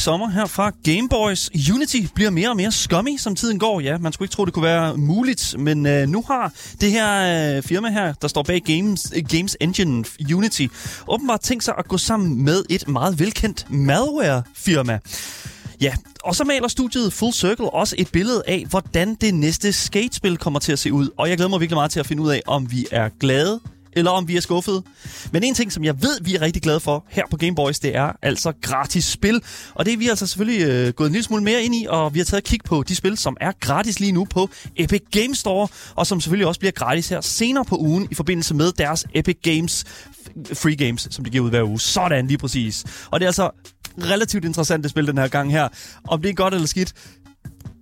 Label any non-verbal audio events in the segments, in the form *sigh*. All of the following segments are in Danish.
sommer her fra Gameboys. Unity bliver mere og mere scummy, som tiden går. Ja, man skulle ikke tro, det kunne være muligt, men øh, nu har det her øh, firma her, der står bag Games, øh, Games Engine Unity, åbenbart tænkt sig at gå sammen med et meget velkendt malware-firma. Ja, og så maler studiet Full Circle også et billede af, hvordan det næste skatespil kommer til at se ud. Og jeg glæder mig virkelig meget til at finde ud af, om vi er glade eller om vi er skuffede. Men en ting, som jeg ved, vi er rigtig glade for her på Game Boys, det er altså gratis spil. Og det er vi altså selvfølgelig øh, gået en lille smule mere ind i, og vi har taget et kig på de spil, som er gratis lige nu på Epic Games Store, og som selvfølgelig også bliver gratis her senere på ugen i forbindelse med deres Epic Games Free Games, som de giver ud hver uge. Sådan lige præcis. Og det er altså relativt interessant at spille den her gang her. Om det er godt eller skidt,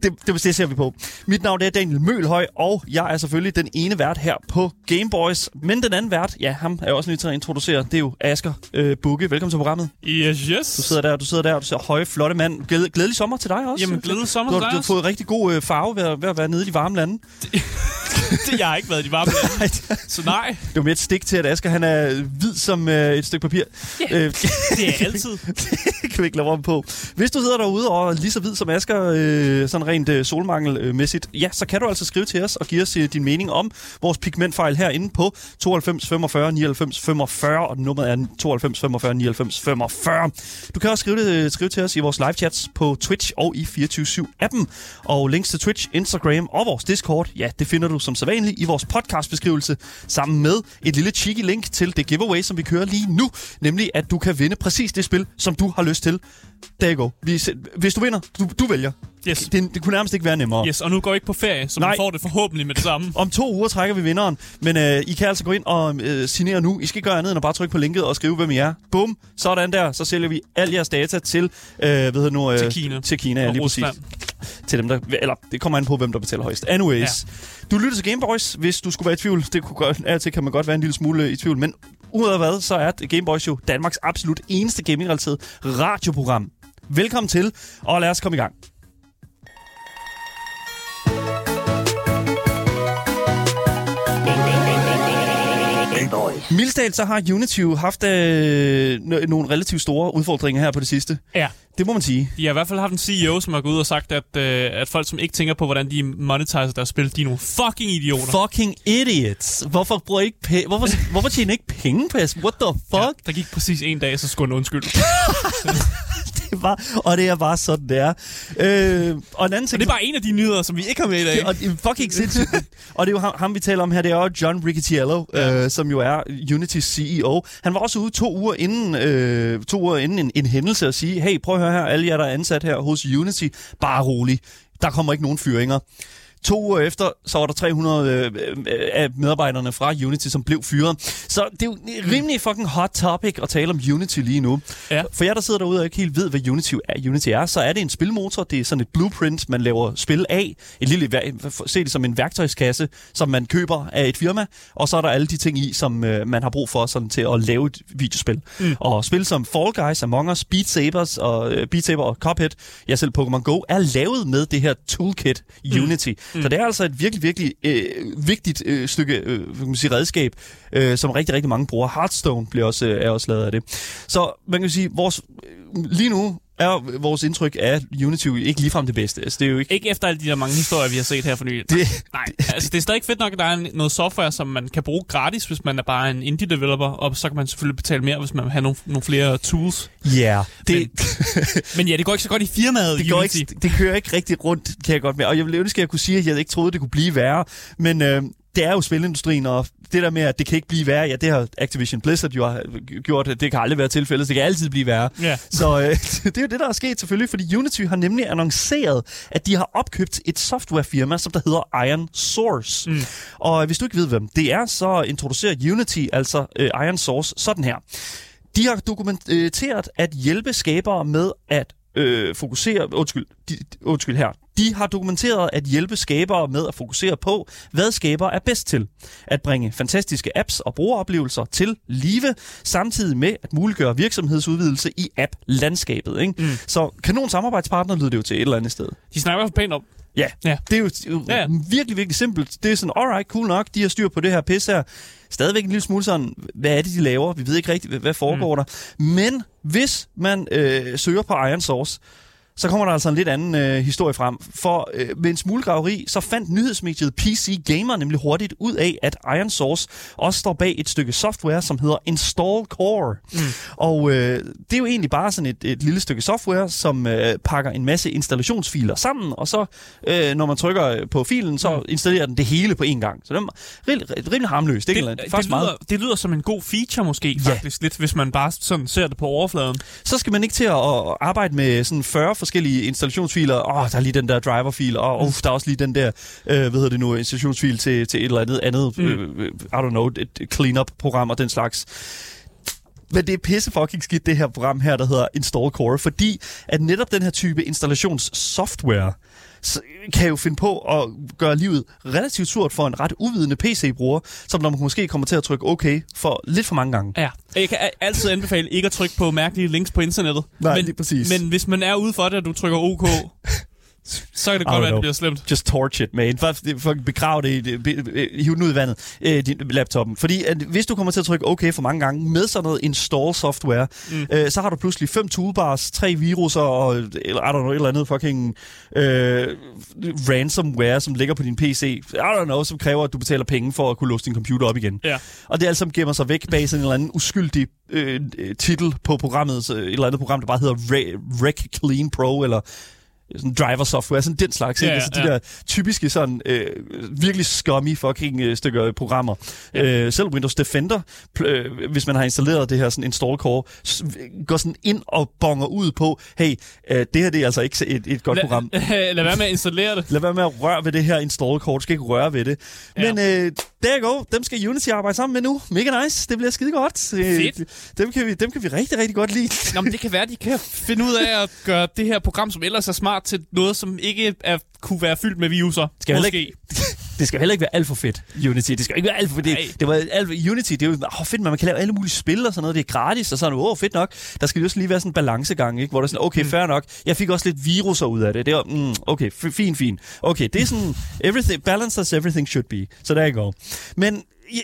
det, det, det ser vi på. Mit navn er Daniel Mølhøj, og jeg er selvfølgelig den ene vært her på Game Boys. Men den anden vært, ja, ham er jeg også nødt til at introducere. Det er jo Asger øh, Bukke. Velkommen til programmet. Yes, yes. Du sidder der, du sidder der, du ser høje, flotte mand. Glæd, glædelig sommer til dig også. Jamen, glædelig sommer du, til har, dig du har fået rigtig god øh, farve ved, at- ved at være nede i de varme lande. *laughs* det, jeg har ikke været i de varme lande. *laughs* Så nej, det var med et stik til, at Asger han er hvid som øh, et stykke papir. Ja. Øh, *laughs* det er altid. det kan vi ikke lave om på. Hvis du sidder derude og er lige så hvid som Asger, øh, sådan rent øh, solmangelmæssigt, ja, så kan du altså skrive til os og give os øh, din mening om vores pigmentfejl herinde på 92 45 99 45, og nummeret er 92 45 99 45. Du kan også skrive, det, øh, skrive til os i vores live chats på Twitch og i 24-7-appen. Og links til Twitch, Instagram og vores Discord, ja, det finder du som sædvanligt i vores podcastbeskrivelse, sammen med et lille cheeky link til det giveaway, som vi kører lige nu, nemlig at du kan vinde præcis det spil, som du har lyst til. There you go. Vi, hvis du vinder, du, du vælger. Yes. Det, det kunne nærmest ikke være nemmere. Yes, og nu går jeg ikke på ferie, så Nej. man får det forhåbentlig med det samme. Om to uger trækker vi vinderen, men øh, I kan altså gå ind og øh, signere nu. I skal ikke gøre andet end at bare trykke på linket og skrive, hvem I er. Bum, sådan der. Så sælger vi al jeres data til, øh, hvad hedder nu, øh, Til Kina. Til Kina, ja, lige præcis. Til dem, der, eller det kommer an på, hvem der betaler højst. Anyways. Ja. Du lytter til Gameboys, hvis du skulle være i tvivl. Det kunne godt, til kan man godt være en lille smule øh, i tvivl, men ud af hvad, så er Gameboys jo Danmarks absolut eneste gaming-relateret radioprogram. Velkommen til, og lad os komme i gang. Mildstalt, så har Unity jo haft øh, nogle relativt store udfordringer her på det sidste. Ja. Det må man sige. De har i hvert fald haft en CEO, som har gået ud og sagt, at, øh, at folk, som ikke tænker på, hvordan de monetiserer deres spil, de er nogle fucking idioter. Fucking idiots. Hvorfor bruger I ikke pe- hvorfor, hvorfor tjener I ikke penge på jeres? What the fuck? Ja, der gik præcis en dag, så skulle han undskylde. *laughs* Er bare, og det er bare sådan, det er. Øh, og en anden Og ting... det er bare en af de nyheder, som vi ikke har med i dag. og det er fucking sindssygt. og det er jo ham, ham, vi taler om her, det er jo John Riccitiello, ja. øh, som jo er Unity's CEO. Han var også ude to uger inden, øh, to uger inden en, en hændelse og sige, hey, prøv at høre her, alle jer, der er ansat her hos Unity, bare rolig. Der kommer ikke nogen fyringer. To uger efter, så var der 300 øh, øh, af medarbejderne fra Unity, som blev fyret. Så det er jo rimelig fucking hot topic at tale om Unity lige nu. Ja. For jer, der sidder derude og ikke helt ved, hvad Unity er, Unity er, så er det en spilmotor. Det er sådan et blueprint, man laver spil af. Et lille, se det som en værktøjskasse, som man køber af et firma. Og så er der alle de ting i, som øh, man har brug for sådan, til at lave et videospil. Mm. Og spil som Fall Guys, Among Us, Beat Sabers og Beat Saber og Cuphead, ja selv Pokémon Go, er lavet med det her toolkit Unity. Mm. Mm. Så det er altså et virkelig, virkelig øh, vigtigt øh, stykke øh, kan man sige, redskab, øh, som rigtig, rigtig mange bruger. Hearthstone bliver også, øh, er også lavet af det. Så man kan sige, vores, øh, lige nu er vores indtryk af Unity ikke ligefrem det bedste. Altså, det er jo ikke... Ikke efter alle de der mange historier, vi har set her for nylig. Det, Nej, altså det er stadig fedt nok, at der er noget software, som man kan bruge gratis, hvis man er bare en indie-developer, og så kan man selvfølgelig betale mere, hvis man vil have nogle, nogle flere tools. Ja, yeah, det, Men ja, det går ikke så godt i firmaet, det, går Unity. ikke, det kører ikke rigtig rundt, kan jeg godt med. Og jeg ville ønske, at jeg kunne sige, at jeg ikke troede, det kunne blive værre. Men øh, det er jo spilindustrien, og det der med, at det kan ikke blive værre, ja, det har Activision Blizzard jo har gjort. Det kan aldrig være tilfældet, det kan altid blive værre. Ja. Så øh, *laughs* det er jo det, der er sket selvfølgelig, fordi Unity har nemlig annonceret, at de har opkøbt et softwarefirma, som der hedder Iron Source. Mm. Og hvis du ikke ved, hvem det er, så introducerer Unity, altså øh, Iron Source, sådan her. De har dokumenteret at hjælpe skabere med at øh, fokusere... Undskyld, de, undskyld her. De har dokumenteret at hjælpe skabere med at fokusere på, hvad skabere er bedst til. At bringe fantastiske apps og brugeroplevelser til live, samtidig med at muliggøre virksomhedsudvidelse i app-landskabet. Ikke? Mm. Så kanon samarbejdspartner lyder det jo til et eller andet sted. De snakker i hvert fald pænt om. Ja, Ja. det er jo ja. Ja. virkelig, virkelig simpelt. Det er sådan, alright, cool nok, de har styr på det her pis her. Stadigvæk en lille smule sådan, hvad er det, de laver? Vi ved ikke rigtigt, hvad, hvad foregår mm. der. Men Hvis man øh, søger på Iron Source, så kommer der altså en lidt anden øh, historie frem. For øh, med en smule graveri, så fandt nyhedsmediet PC Gamer nemlig hurtigt ud af, at Iron Source også står bag et stykke software, som hedder Install Core. Mm. Og øh, det er jo egentlig bare sådan et, et lille stykke software, som øh, pakker en masse installationsfiler sammen, og så øh, når man trykker på filen, så mm. installerer den det hele på én gang. Så det er rimelig, rimelig harmløst. Ikke? Det, det, det, lyder, meget... det lyder som en god feature måske, ja. faktisk, lidt, hvis man bare sådan ser det på overfladen. Så skal man ikke til at, at arbejde med sådan 40 forskellige installationsfiler. Åh, oh, der er lige den der driverfil, og oh, der er også lige den der, øh, hvad hedder det nu, installationsfil til, til et eller andet andet, mm. øh, I don't know, et clean-up-program og den slags. Men det er pisse fucking skidt, det her program her, der hedder Install Core, fordi at netop den her type installationssoftware, kan jo finde på at gøre livet relativt surt for en ret uvidende PC-bruger, som når man måske kommer til at trykke OK for lidt for mange gange. Ja, jeg kan altid anbefale ikke at trykke på mærkelige links på internettet. Nej, men, lige præcis. Men hvis man er ude for det, og du trykker OK, *laughs* så kan det godt være, at det bliver slemt. Just torch it, man. For, begrav det, hiv den ud i vandet, øh, din laptoppen. Fordi at hvis du kommer til at trykke OK for mange gange med sådan noget install software, mm. øh, så har du pludselig fem toolbars, tre viruser og eller, I don't know, et eller andet fucking øh, ransomware, som ligger på din PC. I don't know, som kræver, at du betaler penge for at kunne låse din computer op igen. Ja. Og det er alt sammen gemmer sig væk bag sådan en eller anden uskyldig øh, titel på programmet, et eller andet program, der bare hedder Rec Clean Pro, eller sådan driver software, sådan den slags. Ja, altså de ja. der typiske sådan øh, virkelig scummy fucking øh, stykker programmer. Ja. Øh, selv Windows Defender, øh, hvis man har installeret det her sådan install core, går sådan ind og bonger ud på, hey, øh, det her det er altså ikke et, et godt La, program. *laughs* lad være med at installere det. Lad være med at røre ved det her install core. Du skal ikke røre ved det. Ja. Men øh, der go. Dem skal Unity arbejde sammen med nu. Mega nice. Det bliver skide godt. Øh, Fedt. Dem kan vi, dem kan vi rigtig, rigtig godt lide. Nå, men det kan være, de kan finde ud af at gøre det her program, som ellers er smart, til noget, som ikke er, kunne være fyldt med viruser. Skal Måske. Ikke, det skal heller ikke være alt for fedt, Unity. Det skal ikke være alt for fedt. Det, det var alt, Unity, det er jo oh, fedt, man kan lave alle mulige spil og sådan noget. Det er gratis og sådan noget. Oh, fedt nok. Der skal jo også lige være sådan en balancegang, ikke? hvor der er sådan, okay, mm. fair nok. Jeg fik også lidt viruser ud af det. Det var, mm, okay, fint, fint. Okay, det er sådan, everything, balance as everything should be. Så der går. Men jeg,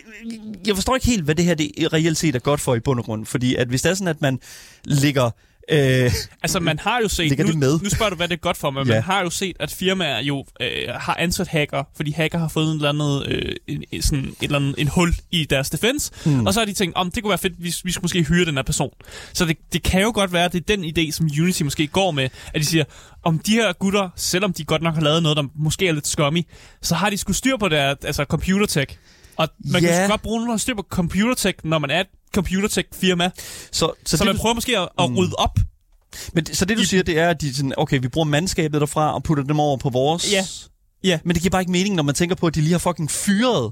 jeg forstår ikke helt, hvad det her det reelt set er godt for i bund og grund. Fordi at hvis det er sådan, at man ligger Øh, altså, man har jo set... Nu, med? nu spørger du, hvad det er godt for, men ja. man har jo set, at firmaer jo øh, har ansat hacker, fordi hacker har fået en eller andet, øh, en, sådan et eller andet, en hul i deres defense, mm. og så har de tænkt, om oh, det kunne være fedt, hvis vi skulle måske hyre den her person. Så det, det kan jo godt være, at det er den idé, som Unity måske går med, at de siger, om de her gutter, selvom de godt nok har lavet noget, der måske er lidt scummy, så har de skulle styr på deres altså computer tech. Og man ja. kan godt bruge noget styr på computer tech, når man er computertech-firma. Så, så, så man prøver måske at, at mm. rydde op men så det du siger, det er, at de sådan, okay, vi bruger mandskabet derfra og putter dem over på vores... Ja. Ja. Men det giver bare ikke mening, når man tænker på, at de lige har fucking fyret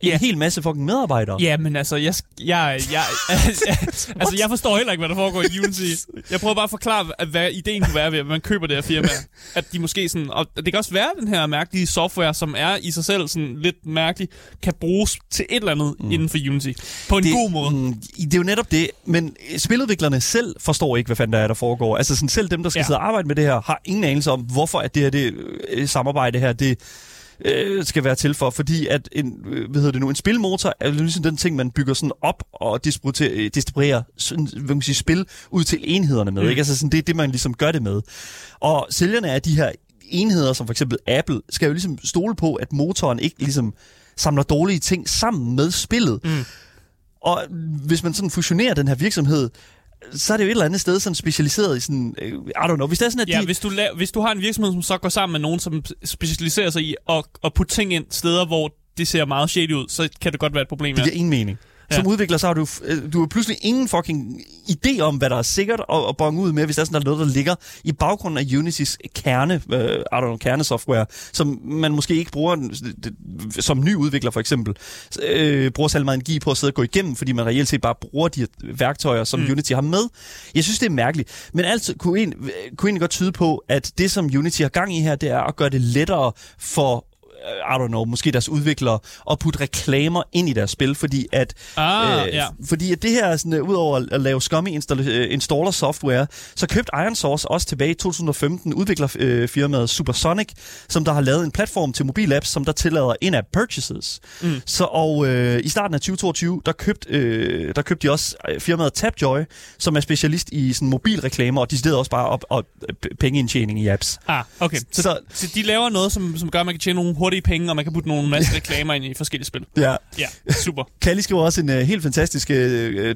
en hel masse fucking medarbejdere. Ja, men altså, jeg, jeg, jeg, *laughs* *laughs* altså, jeg forstår heller ikke, hvad der foregår i Unity. Jeg prøver bare at forklare, hvad ideen kunne være ved, at man køber det her firma. At de måske sådan, og det kan også være, at den her mærkelige software, som er i sig selv sådan lidt mærkelig, kan bruges til et eller andet mm. inden for Unity. På en det, god måde. Mm, det er jo netop det, men spiludviklerne selv forstår ikke, hvad fanden der er, der foregår. Altså sådan, selv dem, der skal ja. sidde og arbejde med det her, har ingen anelse om, hvorfor at det her det, øh, samarbejde her, det øh, skal være til for, fordi at en, øh, hvad hedder det nu, en spilmotor er ligesom den ting, man bygger sådan op og øh, distribuerer sådan, hvad man sige, spil ud til enhederne med. Mm. Ikke? Altså sådan, det er det, man ligesom gør det med. Og sælgerne af de her enheder, som for eksempel Apple, skal jo ligesom stole på, at motoren ikke ligesom samler dårlige ting sammen med spillet. Mm. Og hvis man sådan fusionerer den her virksomhed, så er det jo et eller andet sted sådan specialiseret i sådan, uh, I don't know, hvis det er sådan, at ja, de... hvis du, la- hvis du har en virksomhed, som så går sammen med nogen, som specialiserer sig i at, at putte ting ind steder, hvor det ser meget shady ud, så kan det godt være et problem. Det giver ingen mening. Ja. Som udvikler, så har du, øh, du har pludselig ingen fucking idé om, hvad der er sikkert at, at bonge ud med, hvis der er sådan der noget, der ligger i baggrunden af Unitys kerne, uh, I don't know, kernesoftware, som man måske ikke bruger som ny udvikler for eksempel, uh, bruger særlig meget energi på at sidde og gå igennem, fordi man reelt set bare bruger de værktøjer, som mm. Unity har med. Jeg synes, det er mærkeligt. Men alt kunne, en, kunne egentlig godt tyde på, at det, som Unity har gang i her, det er at gøre det lettere for I don't know, måske deres udviklere at putte reklamer ind i deres spil, fordi at, ah, øh, ja. fordi at det her, sådan, uh, udover at lave scummy install- installer software, så købte Iron Source også tilbage i 2015 udviklerfirmaet uh, Supersonic, som der har lavet en platform til mobilapps, som der tillader in-app purchases. Mm. Så og øh, i starten af 2022, der købte, øh, der købte de også firmaet Tapjoy, som er specialist i sådan mobilreklamer, og de steder også bare op, og pengeindtjening i apps. Ah, okay. Så, så, så de laver noget, som, som gør, at man kan tjene nogle hurtige penge, og man kan putte nogle masse reklamer ind i forskellige spil. Ja. Ja, super. Kalli skriver også en uh, helt fantastisk uh,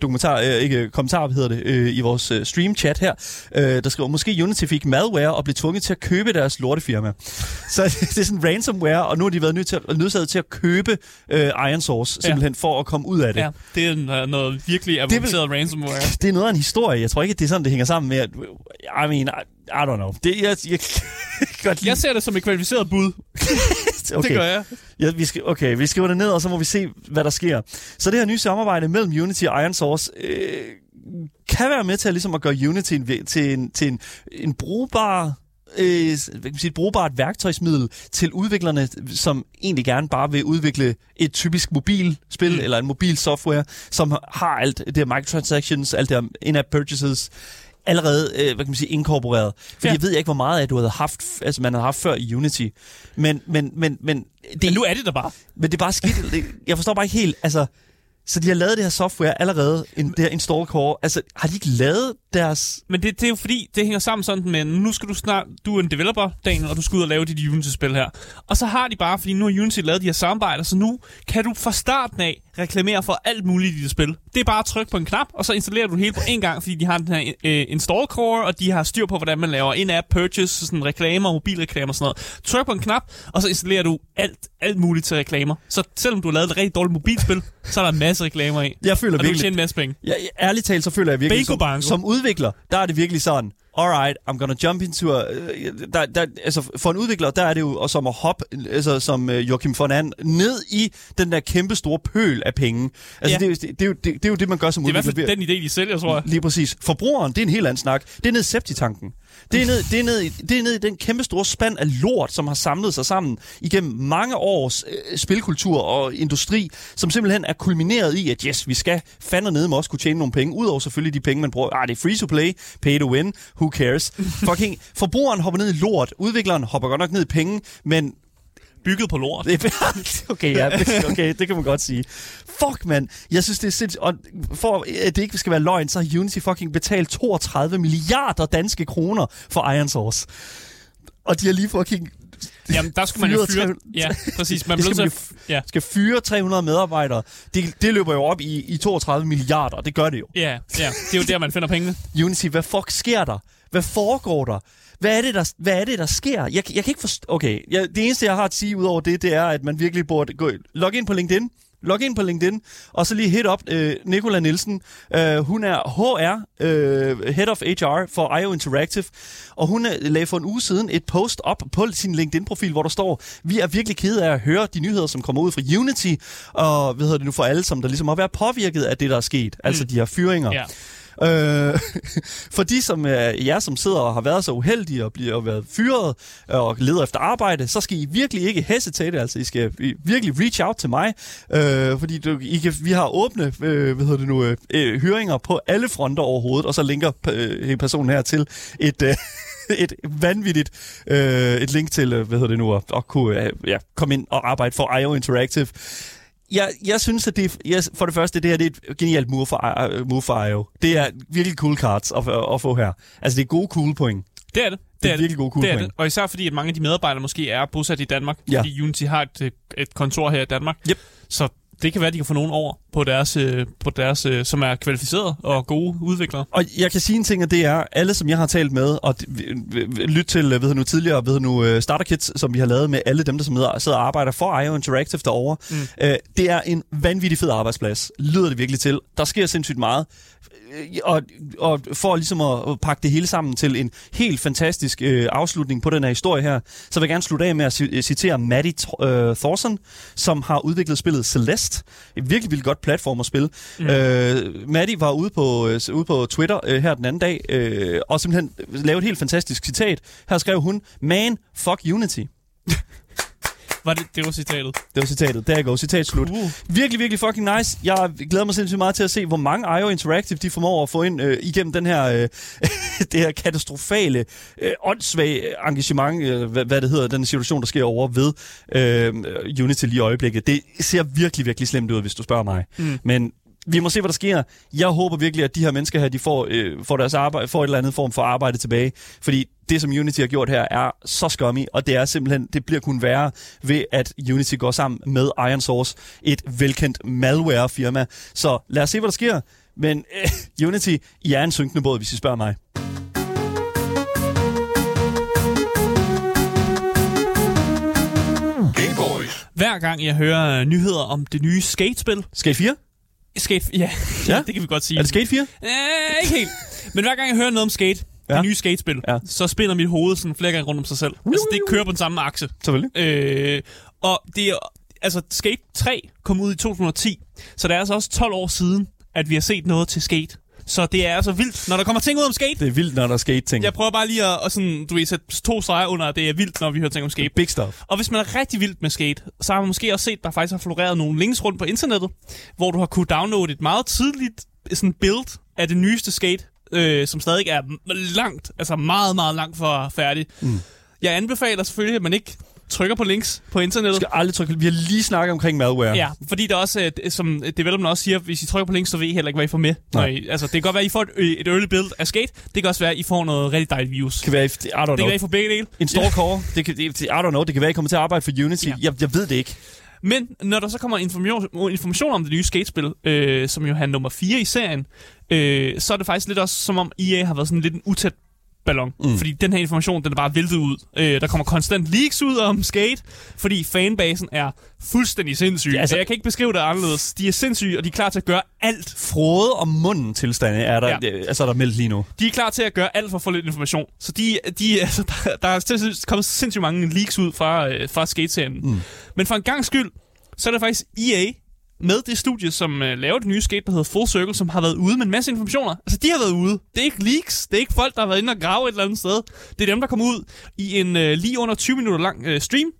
dokumentar, uh, ikke kommentar, hedder det, uh, i vores uh, stream-chat her. Uh, der skriver, måske Unity fik malware og blev tvunget til at købe deres lortefirma. *laughs* så det er sådan ransomware, og nu har de været nødt til at, nødsaget til at købe uh, Iron Source, simpelthen ja. for at komme ud af det. Ja, det er noget virkelig avanceret ransomware. Det er noget af en historie. Jeg tror ikke, det er sådan, det hænger sammen med, at, I mean, I, don't know. Det, jeg, jeg, *laughs* godt jeg ser det som et kvalificeret bud. *laughs* okay. Det gør jeg. Ja, vi skal, okay, vi skriver det ned, og så må vi se, hvad der sker. Så det her nye samarbejde mellem Unity og Iron Source øh, kan være med til at, ligesom at gøre Unity en, til, en, til en, en brugbar øh, et brugbart værktøjsmiddel til udviklerne, som egentlig gerne bare vil udvikle et typisk mobilspil mm. eller en mobil software, som har alt det her microtransactions, alt det her in-app purchases, allerede, øh, hvad kan man sige, inkorporeret. Fordi ja. jeg ved ikke, hvor meget af du havde haft, altså man havde haft før i Unity. Men, men, men, men, det, men nu er det der bare. Men det er bare skidt. jeg forstår bare ikke helt, altså, så de har lavet det her software allerede, en, det her install core. Altså, har de ikke lavet deres... Men det, det er jo fordi, det hænger sammen sådan med, nu skal du snart, du er en developer, Daniel, og du skal ud og lave dit Unity-spil her. Og så har de bare, fordi nu har Unity lavet de her samarbejder, så nu kan du fra starten af reklamere for alt muligt i dit spil. Det er bare at trykke på en knap, og så installerer du det hele på en gang, fordi de har den her øh, install core, og de har styr på, hvordan man laver in-app purchase, sådan reklamer, mobilreklamer og sådan noget. Tryk på en knap, og så installerer du alt, alt muligt til reklamer. Så selvom du har lavet et rigtig dårligt mobilspil, så er der en masse reklamer i. Jeg føler og virkelig... du tjener en masse penge. Ja, ærligt talt, så føler jeg virkelig, som, som udvikler, der er det virkelig sådan, alright, I'm gonna jump into a... Uh, der, der, altså, for en udvikler, der er det jo som at hoppe, altså, som uh, Joachim von An, ned i den der kæmpe store pøl af penge. Altså, ja. det, det, det, er jo, det, det er jo det, man gør som udvikler. Det er i hvert fald den idé, de sælger, tror jeg. Lige præcis. Forbrugeren, det er en helt anden snak. Det er ned i septitanken. Det er ned, det er ned, det er ned i den kæmpe store spand af lort, som har samlet sig sammen igennem mange års øh, spilkultur og industri, som simpelthen er kulmineret i, at yes, vi skal fandme ned med også kunne tjene nogle penge, udover selvfølgelig de penge, man bruger. Ah, det er free to play, pay to win, who cares? *laughs* Fucking, forbrugeren hopper ned i lort, udvikleren hopper godt nok ned i penge, men bygget på lort. okay, ja, okay, det kan man godt sige. Fuck, mand. Jeg synes, det er sindssygt. Og for at det ikke skal være løgn, så har Unity fucking betalt 32 milliarder danske kroner for Iron Source. Og de har lige fucking Jamen, der skulle man jo fyre... Ja, præcis. Man *laughs* skal, man ja. skal fyre 300 medarbejdere. Det, det løber jo op i, i 32 milliarder. Det gør det jo. Ja, ja. Det er jo der, man finder pengene. Unity, hvad fuck sker der? Hvad foregår der? Hvad er det, der, hvad er det, der sker? Jeg, jeg kan ikke forstå... Okay, jeg, det eneste, jeg har at sige ud over det, det er, at man virkelig burde gå, logge ind på LinkedIn, log ind på LinkedIn, og så lige hit op øh, Nicola Nielsen. Øh, hun er HR, øh, Head of HR for IO Interactive, og hun øh, lagde for en uge siden et post op på sin LinkedIn-profil, hvor der står, vi er virkelig kede af at høre de nyheder, som kommer ud fra Unity, og hvad hedder det nu for alle, som der ligesom har været påvirket af det, der er sket, mm. altså de her fyringer. Yeah. Øh, *laughs* for de som øh, jer, som sidder og har været så uheldige og bliver været fyret øh, og leder efter arbejde, så skal I virkelig ikke hesitate, altså I skal virkelig reach out til mig, øh, fordi du, I kan, vi har åbne øh, hvad hedder det nu, øh, øh høringer på alle fronter overhovedet, og så linker øh, personen her til et... Øh, *laughs* et vanvittigt øh, et link til, øh, hvad hedder det nu, at, at kunne øh, ja, komme ind og arbejde for IO Interactive jeg, jeg synes, at det, jeg, for det første, det her det er et genialt move for, uh, move for IO. Det er virkelig cool cards at, at, få her. Altså, det er gode cool point. Det er det. Det, det er, er virkelig gode cool det er point. Det. Og især fordi, at mange af de medarbejdere måske er bosat i Danmark. Ja. Fordi Unity har et, et kontor her i Danmark. Yep. Så det kan være, at de kan få nogen over på deres, øh, på deres øh, som er kvalificerede og gode udviklere. Og jeg kan sige en ting, og det er, alle som jeg har talt med, og lyt til, ved nu tidligere, ved nu øh, Starter Kits, som vi har lavet med alle dem, der som sidder og arbejder for IO Interactive derovre. Mm. Øh, det er en vanvittig fed arbejdsplads, lyder det virkelig til. Der sker sindssygt meget. Øh, og, og for ligesom at pakke det hele sammen til en helt fantastisk øh, afslutning på den her historie her, så vil jeg gerne slutte af med at citere Maddie øh, Thorson, som har udviklet spillet Celeste. Et virkelig, virkelig godt platform at spille. Mm. Øh, Maddie var ude på, øh, ude på Twitter øh, her den anden dag, øh, og simpelthen lavede et helt fantastisk citat. Her skrev hun, Man, fuck Unity. *laughs* Var det, det var citatet? Det var citatet. Der går citat slut. Uh. Virkelig, virkelig fucking nice. Jeg glæder mig sindssygt meget til at se, hvor mange IO Interactive de formår at få ind øh, igennem den her, øh, *laughs* det her katastrofale, øh, åndssvage engagement, øh, hvad, hvad det hedder, den situation, der sker over ved øh, Unity lige i øjeblikket. Det ser virkelig, virkelig slemt ud, hvis du spørger mig. Mm. Men vi må se, hvad der sker. Jeg håber virkelig, at de her mennesker her, de får, øh, får, deres arbejde, får et eller andet form for arbejde tilbage. Fordi det, som Unity har gjort her, er så scummy, og det er simpelthen, det bliver kun værre ved, at Unity går sammen med Iron Source, et velkendt malware-firma. Så lad os se, hvad der sker. Men øh, Unity, I er en synkende båd, hvis I spørger mig. Hver gang jeg hører nyheder om det nye Skate-spil... Skate 4? Skate, ja, ja, *laughs* det kan vi godt sige. Er det Skate 4? Øh, ikke helt. Men hver gang jeg hører noget om Skate, ja. det nye skatespil, ja. så spinner mit hoved sådan flere gange rundt om sig selv. Altså, det kører på den samme akse. Selvfølgelig. Øh, og det er, altså, Skate 3 kom ud i 2010, så det er altså også 12 år siden, at vi har set noget til Skate. Så det er altså vildt, når der kommer ting ud om skate. Det er vildt, når der er skate-ting. Jeg prøver bare lige at, at sådan, du ved, sætte to streger under, at det er vildt, når vi hører ting om skate. Big stuff. Og hvis man er rigtig vild med skate, så har man måske også set, at der faktisk har floreret nogle links rundt på internettet, hvor du har kunne downloade et meget tidligt sådan build af det nyeste skate, øh, som stadig er langt, altså meget, meget langt for færdig. Mm. Jeg anbefaler selvfølgelig, at man ikke trykker på links på internettet. skal aldrig trykke. Vi har lige snakket omkring malware. Ja, fordi der også, som developeren også siger, hvis I trykker på links, så ved I heller ikke, hvad I får med. Når I, altså, det kan godt være, at I får et, et early build af skate. Det kan også være, at I får noget rigtig dejligt views. Det kan være, I, I don't know. Det kan være, I får begge dele. En stor core. Det kan, det, I don't know. Det kan være, I kommer til at arbejde for Unity. Ja. Jeg, jeg ved det ikke. Men når der så kommer information, information om det nye skatespil, øh, som jo er nummer 4 i serien, øh, så er det faktisk lidt også som om EA har været sådan lidt en utæt ballon. Mm. Fordi den her information, den er bare væltet ud. Øh, der kommer konstant leaks ud om Skate, fordi fanbasen er fuldstændig sindssyg. Ja, altså, jeg kan ikke beskrive det anderledes. De er sindssyge, og de er klar til at gøre alt. Frode og munden tilstande er der, ja. altså, er der meldt lige nu. De er klar til at gøre alt for at få lidt information. Så de, de, *laughs* altså, der, der er kommet sindssygt mange leaks ud fra, øh, fra Skate-serien. Mm. Men for en gang skyld, så er det faktisk EA, med det studie, som øh, laver det nye skate, der hedder Full Circle, som har været ude med en masse informationer. Altså, de har været ude. Det er ikke leaks. Det er ikke folk, der har været inde og grave et eller andet sted. Det er dem, der kommer ud i en øh, lige under 20 minutter lang øh, stream.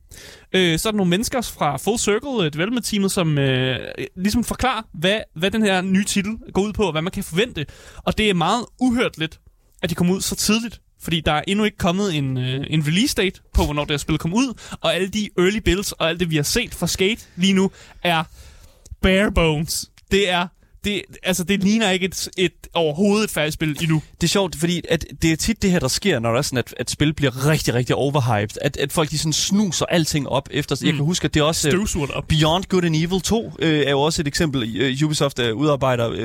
Øh, så er der nogle mennesker fra Full Circle øh, Development Teamet, som øh, ligesom forklarer, hvad, hvad den her nye titel går ud på, og hvad man kan forvente. Og det er meget uhørt lidt, at de kommer ud så tidligt. Fordi der er endnu ikke kommet en, øh, en release date på, hvornår det her spil kommer ud. Og alle de early builds og alt det, vi har set fra Skate lige nu, er bare bones. Det er det, altså, det ligner ikke et, et overhovedet et færdigt spil endnu. Det er sjovt, fordi at det er tit det her, der sker, når der er sådan, at, at spil bliver rigtig, rigtig overhyped. At, at folk de sådan snuser alting op efter. Mm. Jeg kan huske, at det er også... Støvsurt op. Beyond Good and Evil 2 øh, er jo også et eksempel. Uh, Ubisoft uh, udarbejder uh,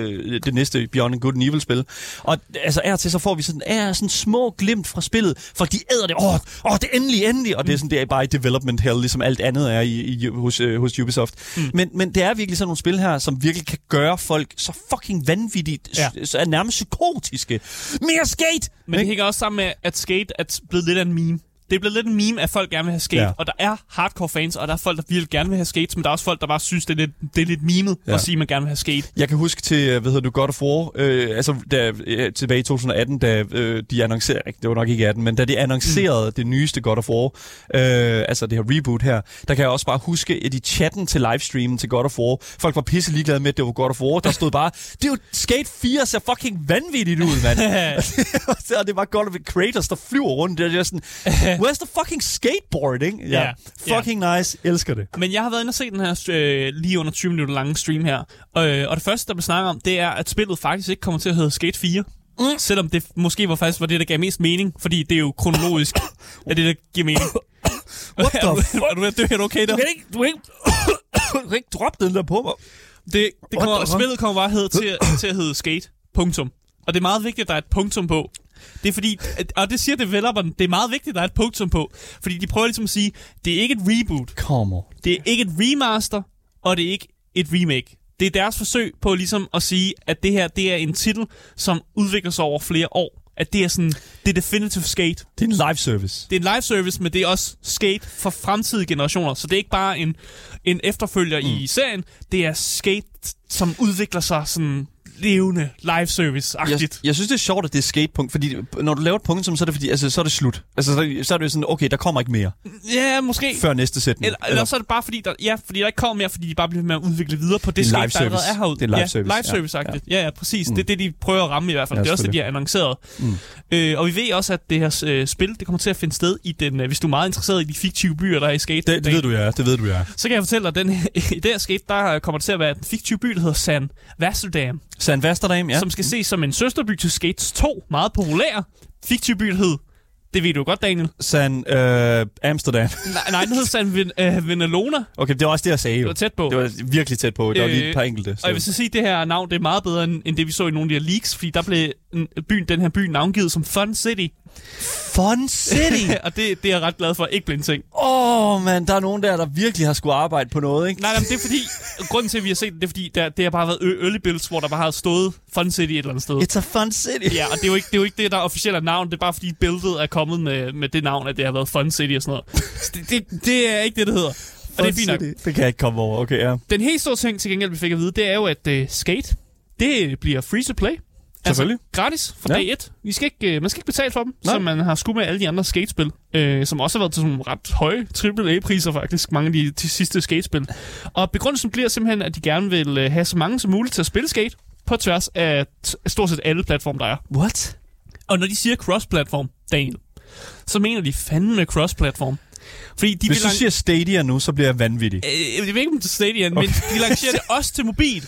det næste Beyond Good and Evil spil. Og altså er til, så får vi sådan, er sådan små glimt fra spillet. For de æder det. Åh, oh, oh, det er endelig, endelig. Og mm. det er sådan, det er bare i development hell, ligesom alt andet er i, i, hos, uh, hos Ubisoft. Mm. Men, men det er virkelig sådan nogle spil her, som virkelig kan gøre folk så fucking vanvittigt, ja. så er nærmest psykotiske. Mere skate! Men det hænger også sammen med, at skate er blevet lidt af en meme det er blevet lidt en meme, at folk gerne vil have skate, ja. og der er hardcore fans, og der er folk, der virkelig gerne vil have skates, men der er også folk, der bare synes, det er lidt, det er lidt memet ja. at sige, at man gerne vil have skate. Jeg kan huske til, hvad hedder du, God of War, øh, altså da, øh, tilbage i 2018, da øh, de annoncerede, det var nok ikke 18, men da de annoncerede mm. det nyeste God of War, øh, altså det her reboot her, der kan jeg også bare huske, at i chatten til livestreamen til God of War, folk var pisse ligeglade med, at det var God of War, der stod bare, *laughs* det er jo Skate 4 ser fucking vanvittigt ud, mand. *laughs* *laughs* og det var God of Kratos, der flyver rundt, det er sådan, Where's the fucking skateboarding? Ja, yeah. fucking yeah. nice. Elsker det. Men jeg har været inde og se den her øh, lige under 20 minutter lange stream her. Og, øh, og det første, der blev snakket om, det er, at spillet faktisk ikke kommer til at hedde Skate 4. Mm. Selvom det måske var faktisk var det, der gav mest mening, fordi det er jo kronologisk, *coughs* at det, der giver mening. *coughs* What the fuck? Er du, er du, er du okay der? Du kan ikke, du kan ikke, *coughs* du kan ikke droppe den der på mig. Det, det kommer, spillet kommer bare hedde til, til at hedde Skate. Punktum. Og det er meget vigtigt, at der er et punktum på. Det er fordi, og det siger developeren, det er meget vigtigt, at der er et punktum på. Fordi de prøver ligesom at sige, det er ikke et reboot. Kommer. Det er ikke et remaster, og det er ikke et remake. Det er deres forsøg på ligesom at sige, at det her det er en titel, som udvikler sig over flere år. At det er sådan, det er definitive skate. Det er en live service. Det er en live service, men det er også skate for fremtidige generationer. Så det er ikke bare en, en efterfølger mm. i serien. Det er skate, som udvikler sig sådan levende live service-agtigt. Jeg, jeg synes, det er sjovt, at det er skatepunkt, fordi når du laver et punktum, så er det, fordi, altså, så er det slut. Altså, så, så er det sådan, okay, der kommer ikke mere. Ja, måske. Før næste sætning. Eller, eller, eller så er det bare fordi, der, ja, fordi der ikke kommer mere, fordi de bare bliver med at udvikle videre på det, det skate, der allerede er herude. Det er live ja, service. live service-agtigt. Ja, ja, ja præcis. Mm. Det er det, de prøver at ramme i hvert fald. Ja, det er også det, de har annonceret. Mm. Øh, og vi ved også, at det her øh, spil, det kommer til at finde sted i den, øh, hvis du er meget interesseret i de fiktive byer, der er i skate. Det, det ved du, ja. Det ved du, ja. Så kan jeg fortælle dig, at den, *laughs* i det her skate, der kommer det til at være en fiktiv by, der hedder San Vasterdam. San Vasterdam, ja. Som skal ses som en søsterby til Skates 2. Meget populær. Fiktiv by, der hed det ved du godt, Daniel. San øh, Amsterdam. nej, nej, den hed San Vin, øh, Vinalona. Okay, det var også det, jeg sagde. Jo. Det var tæt på. Det var virkelig tæt på. Der øh, var lige et par enkelte. Så. Og jeg vil så sige, at det her navn det er meget bedre, end, end det, vi så i nogle af de her leaks, fordi der blev byen, den her by navngivet som Fun City. Fun City? *laughs* og det, det er jeg ret glad for. Ikke en ting. Åh, oh, man, der er nogen der, der virkelig har skulle arbejde på noget, ikke? Nej, nej, det er fordi, grunden til, at vi har set det, det er fordi, der, det har bare været early builds, hvor der bare har stået Fun City et eller andet sted. It's a fun city. Ja, og det er jo ikke det, er jo ikke det der officielle navn, det er bare fordi billedet er kommet med, med det navn, at det har været Fun City og sådan noget. Så det, det, det er ikke det, det hedder. Og det er fint nok. Det kan jeg ikke komme over, okay, ja. Den helt store ting til gengæld, vi fik at vide, det er jo, at uh, Skate, det bliver free to play. Altså, gratis fra ja. dag 1. Vi skal ikke, uh, man skal ikke betale for dem, Nej. som man har sgu med alle de andre skatespil, uh, som også har været til sådan ret høje AAA-priser faktisk, mange af de, de sidste skatespil. Og begrundelsen bliver simpelthen, at de gerne vil uh, have så mange som muligt til at spille skate på tværs af stort set alle platforme, der er. What? Og når de siger cross-platform, Daniel, så mener de fandme med cross-platform. Fordi de Hvis du siger Stadia nu, så bliver jeg vanvittig. Øh, jeg ved ikke, om det er Stadia, okay. men de lancerer det *laughs* også til mobil.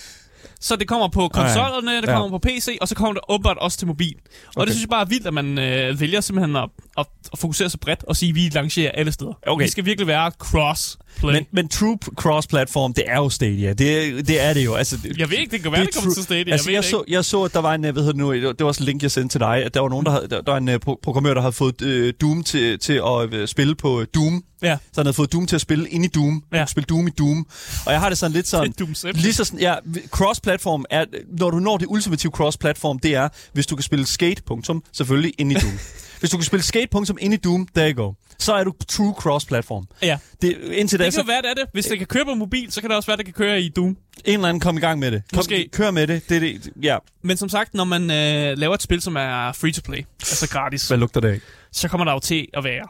Så det kommer på konsollerne, det kommer ja. på PC, og så kommer det åbenbart også til mobil. Og okay. det synes jeg bare er vildt, at man øh, vælger simpelthen at, at, at fokusere så bredt og sige, at vi lancerer alle steder. Okay. Vi skal virkelig være cross Play. Men, men true cross-platform, det er jo Stadia. Det, det er det jo. Altså, det, jeg ved ikke, det kan være, det, det kommer til Stadia. Altså, jeg, jeg, så, jeg så, at der var en, hvad hedder det nu, det var også en link, jeg sendte til dig, at der var nogen, der, havde, der, der var en uh, programmør, der havde fået uh, Doom til, til at spille på Doom. Ja. Så han havde fået Doom til at spille ind i Doom. Ja. Spille Doom i Doom. Og jeg har det sådan lidt sådan... *laughs* Doom lige så sådan, ja, cross-platform er... Når du når det ultimative cross-platform, det er, hvis du kan spille skate, punktum, selvfølgelig ind i Doom. *laughs* hvis du kan spille skate, ind i Doom, there you go så er du true cross-platform. Ja. Det, indtil det kan så... være, det er det. Hvis det kan køre på mobil, så kan det også være, det kan køre i Doom. En eller anden kom i gang med det. Kom, Måske. Kør med det. det, det ja. Men som sagt, når man øh, laver et spil, som er free-to-play, altså gratis, Hvad lugter det af? så kommer der jo til at være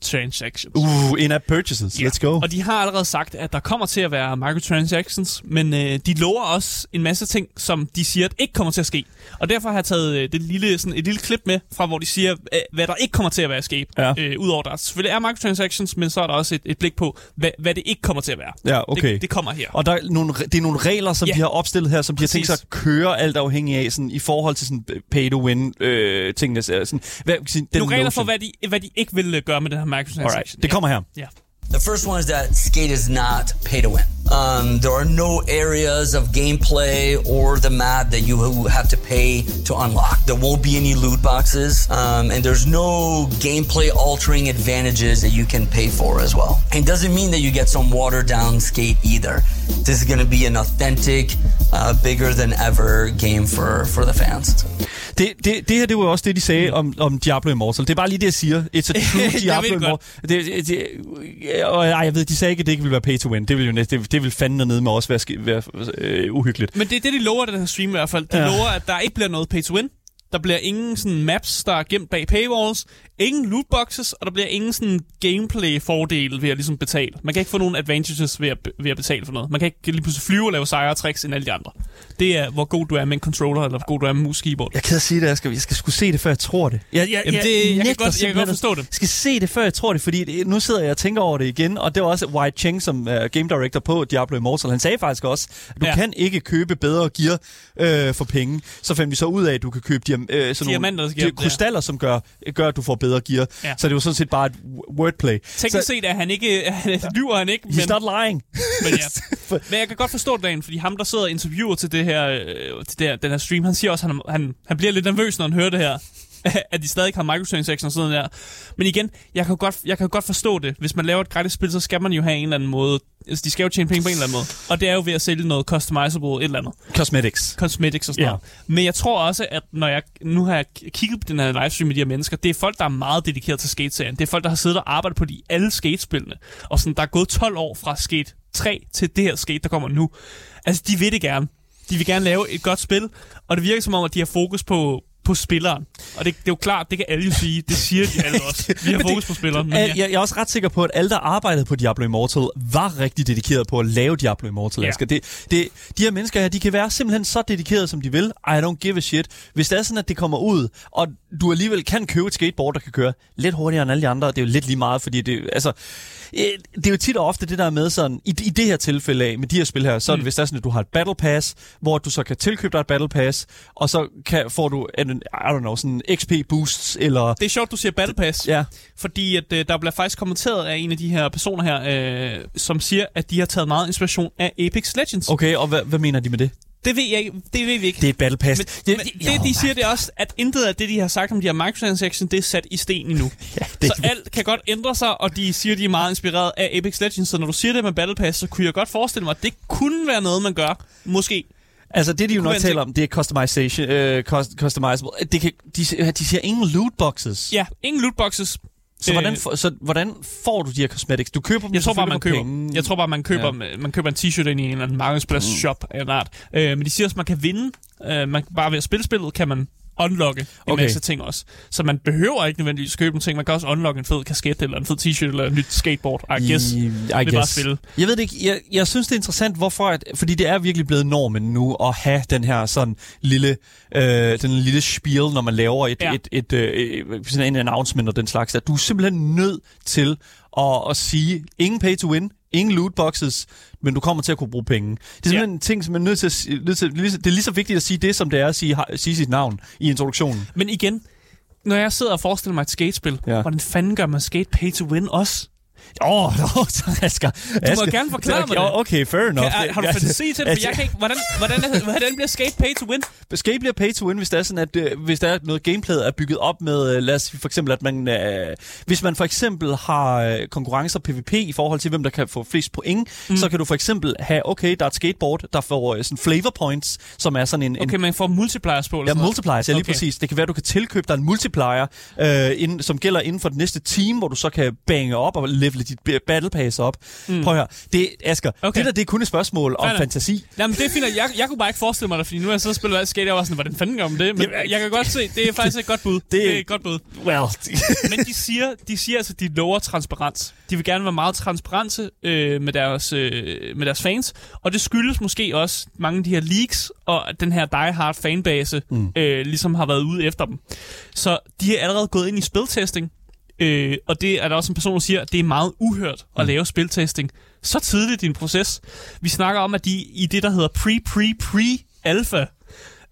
microtransactions. Uh, in-app purchases. Yeah. Let's go. Og de har allerede sagt, at der kommer til at være microtransactions, men øh, de lover også en masse ting, som de siger, at ikke kommer til at ske. Og derfor har jeg taget øh, det lille, sådan et lille klip med, fra hvor de siger, øh, hvad der ikke kommer til at være escape. Ja. Øh, Udover der selvfølgelig er microtransactions, men så er der også et, et blik på, hvad, hvad det ikke kommer til at være. Ja, okay. Det, det kommer her. Og der er nogle, det er nogle regler, som ja. de har opstillet her, som Præcis. de har tænkt sig at køre alt afhængig af, sådan, i forhold til sådan pay-to-win øh, tingene. Sådan, hvad, sådan, den nogle regler for, hvad de, hvad de ikke vil gøre med den her microtransaction. Alright. Det kommer her. Ja. The first one is that skate is not pay to win. Um, there are no areas of gameplay or the map that you have to pay to unlock. There won't be any loot boxes, um, and there's no gameplay altering advantages that you can pay for as well. It doesn't mean that you get some watered down skate either. This is going to be an authentic, uh, bigger than ever game for, for the fans. Det, det, det her, det var også det, de sagde om, om Diablo Immortal. Det er bare lige det, jeg siger. It's a true *laughs* Diablo Immortal. Det, det, og ej, jeg ved, de sagde ikke, at det ikke ville være pay to win. Det vil jo næste, det, det vil fandme ned med også være, være øh, uhyggeligt. Men det er det, de lover, den her stream i hvert fald. De ja. lover, at der ikke bliver noget pay to win. Der bliver ingen sådan maps, der er gemt bag paywalls, ingen lootboxes, og der bliver ingen sådan gameplay-fordel ved at ligesom betale. Man kan ikke få nogen advantages ved at, ved at betale for noget. Man kan ikke lige pludselig flyve og lave sejre tricks end alle de andre. Det er, hvor god du er med en controller, eller hvor god du er med mus keyboard. Jeg kan sige det, jeg skal, jeg skal skulle se det, før jeg tror det. Jeg, jeg, Jamen det, jeg, jeg, kan godt, jeg kan godt forstå det. Jeg skal se det, før jeg tror det, fordi det, nu sidder jeg og tænker over det igen, og det var også White Cheng, som uh, game director på Diablo Immortal. Han sagde faktisk også, at du ja. kan ikke købe bedre gear øh, for penge. Så fandt vi så ud af, at du kan købe øh, sådan Diamanter, nogle gear, krystaller, som gør, gør, at du får bedre gear. Ja. Så det var sådan set bare et wordplay. Teknisk så, set er han ikke, *laughs* lyver han ikke. He's men, not lying. *laughs* Men, ja. *laughs* men jeg kan godt forstå det, Dan, fordi ham, der sidder og interviewer til, det her, øh, til det her, den her stream, han siger også, at han, han, han bliver lidt nervøs, når han hører det her. *laughs* at de stadig har microtransactions og sådan der. Men igen, jeg kan, godt, jeg kan godt forstå det. Hvis man laver et gratis spil, så skal man jo have en eller anden måde. Altså, de skal jo tjene penge på en eller anden måde. Og det er jo ved at sælge noget customizable et eller andet. Cosmetics. Cosmetics og sådan yeah. noget. Men jeg tror også, at når jeg nu har jeg kigget på den her livestream med de her mennesker, det er folk, der er meget dedikeret til skate-serien. Det er folk, der har siddet og arbejdet på de alle skate-spillene. Og sådan, der er gået 12 år fra Skate 3 til det her Skate, der kommer nu. Altså, de vil det gerne. De vil gerne lave et godt spil, og det virker som om, at de har fokus på, på spilleren. Og det, det er jo klart, det kan alle jo sige. Det siger de alle også. Vi har fokus på spilleren. Men ja. jeg, jeg er også ret sikker på, at alle, der arbejdede på Diablo Immortal, var rigtig dedikeret på at lave Diablo Immortal. Ja. Det, det, de her mennesker her, de kan være simpelthen så dedikerede, som de vil. I don't give a shit. Hvis det er sådan, at det kommer ud, og du alligevel kan købe et skateboard, der kan køre lidt hurtigere end alle de andre, det er jo lidt lige meget, fordi det, altså, øh, det er jo tit og ofte det der med sådan, i, i det her tilfælde af, med de her spil her, så er det mm. hvis det er sådan, at du har et Battle Pass, hvor du så kan tilkøbe dig et Battle Pass, og så kan, får du en, I don't know, sådan XP boosts, eller... Det er sjovt, du siger Battle Pass, ja. fordi at, øh, der bliver faktisk kommenteret af en af de her personer her, øh, som siger, at de har taget meget inspiration af Apex Legends. Okay, og hvad, hvad mener de med det? Det ved jeg ikke. Det ved vi ikke. Det er et battle pass. Men, det, men det, det, de siger, det er også, at intet af det, de har sagt om de her microtransactions, det er sat i sten endnu. *laughs* ja, det... Så alt kan godt ændre sig, og de siger, de er meget inspireret af Apex Legends. Så når du siger det med battle pass, så kunne jeg godt forestille mig, at det kunne være noget, man gør. Måske. Altså, det de jo nok taler om, det er customization, uh, customizable. Det kan, de, de siger ingen lootboxes. Ja, ingen lootboxes. Så, øh, hvordan, for, så hvordan får du de her cosmetics? Du køber dem jeg tror bare, man køber, penge. Jeg tror bare, man køber, ja. man køber en t-shirt ind i en eller anden markedsplads mm. shop en art. Øh, men de siger også, at man kan vinde. Øh, man, bare ved at spille spillet kan man unlocke en okay. masse ting også. Så man behøver ikke nødvendigvis købe en ting. Man kan også unlocke en fed kasket, eller en fed t-shirt, eller en nyt skateboard. I guess. I, I guess. bare spille. Jeg ved det ikke. Jeg, jeg synes, det er interessant, hvorfor... At, fordi det er virkelig blevet normen nu at have den her sådan lille, øh, den lille spiel, når man laver et, ja. et, et, et, et, sådan en announcement og den slags. At du er simpelthen nødt til at, at sige, ingen pay to win, ingen lootboxes, men du kommer til at kunne bruge penge. Det er simpelthen ja. en ting, som er nødt til, at, nødt til det er lige så vigtigt at sige det, som det er at sige, sige sit navn i introduktionen. Men igen, når jeg sidder og forestiller mig et skatespil, ja. hvordan fanden gør man skate pay to win også? Åh, *laughs* oh, oh, Asger. Du må gerne forklare mig det. Okay, fair enough. Kan, har du fantasi til det? For jeg kan ikke, hvordan, hvordan, hvordan bliver skate pay to win? Skate bliver pay to win, hvis der er sådan, at uh, hvis der er noget gameplay er bygget op med, uh, lad os for eksempel, at man, uh, hvis man for eksempel har konkurrencer PvP i forhold til, hvem der kan få flest point, mm. så kan du for eksempel have, okay, der er et skateboard, der får sådan flavor points, som er sådan en... Okay, en, man får multipliers på? Ja, multipliers, ja, lige okay. præcis. Det kan være, du kan tilkøbe dig en multiplier, uh, inden, som gælder inden for det næste team, hvor du så kan bange op og levele dit battle pass op. Mm. Prøv at høre. Det, Asger, okay. det der, det er kun et spørgsmål om fantasi. Jamen, det er fint. Jeg, jeg kunne bare ikke forestille mig det, fordi nu er jeg så spillet skate, jeg var sådan, hvordan fanden gør man det? Men Jamen, jeg kan godt se, det er faktisk et godt bud. *laughs* Det, det er et godt bud. Well. Men de siger, de siger altså, de lover transparens. De vil gerne være meget transparente øh, med, deres, øh, med deres fans, og det skyldes måske også mange af de her leaks, og den her die-hard fanbase mm. øh, ligesom har været ude efter dem. Så de er allerede gået ind i spiltesting, Øh, og det er der også en person, der siger, at det er meget uhørt at mm. lave spiltesting så tidligt i en proces. Vi snakker om, at de i det, der hedder pre-pre-pre-alpha,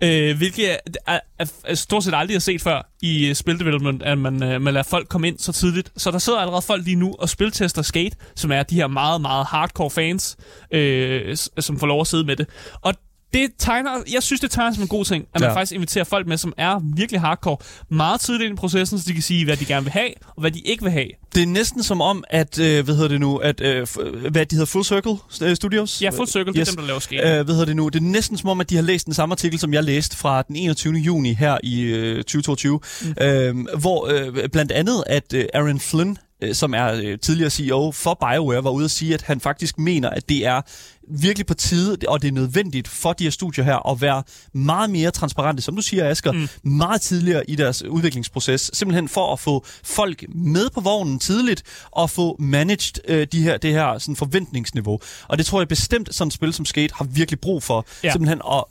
øh, hvilket er, er, er, er stort set aldrig har set før i spildevelopment, at man, øh, man lader folk komme ind så tidligt. Så der sidder allerede folk lige nu og spiltester Skate, som er de her meget, meget hardcore fans, øh, som får lov at sidde med det. Og det tegner, jeg synes, det tegner som en god ting, at man ja. faktisk inviterer folk med, som er virkelig hardcore, meget tidligt i processen, så de kan sige, hvad de gerne vil have, og hvad de ikke vil have. Det er næsten som om, at, øh, hvad hedder det nu, at, øh, hvad de hedder, Full Circle øh, Studios? Ja, Full Circle, yes. det er dem, der laver skate. Øh, hvad hedder det nu, det er næsten som om, at de har læst den samme artikel, som jeg læste fra den 21. juni her i øh, 2022, mm. øh, hvor øh, blandt andet, at øh, Aaron Flynn, øh, som er øh, tidligere CEO for BioWare, var ude at sige, at han faktisk mener, at det er virkelig på tide, og det er nødvendigt for de her studier her at være meget mere transparente, som du siger, Asger, mm. meget tidligere i deres udviklingsproces, simpelthen for at få folk med på vognen tidligt, og få managed øh, de her, det her sådan forventningsniveau. Og det tror jeg bestemt, sådan et spil som Skate har virkelig brug for, ja. simpelthen at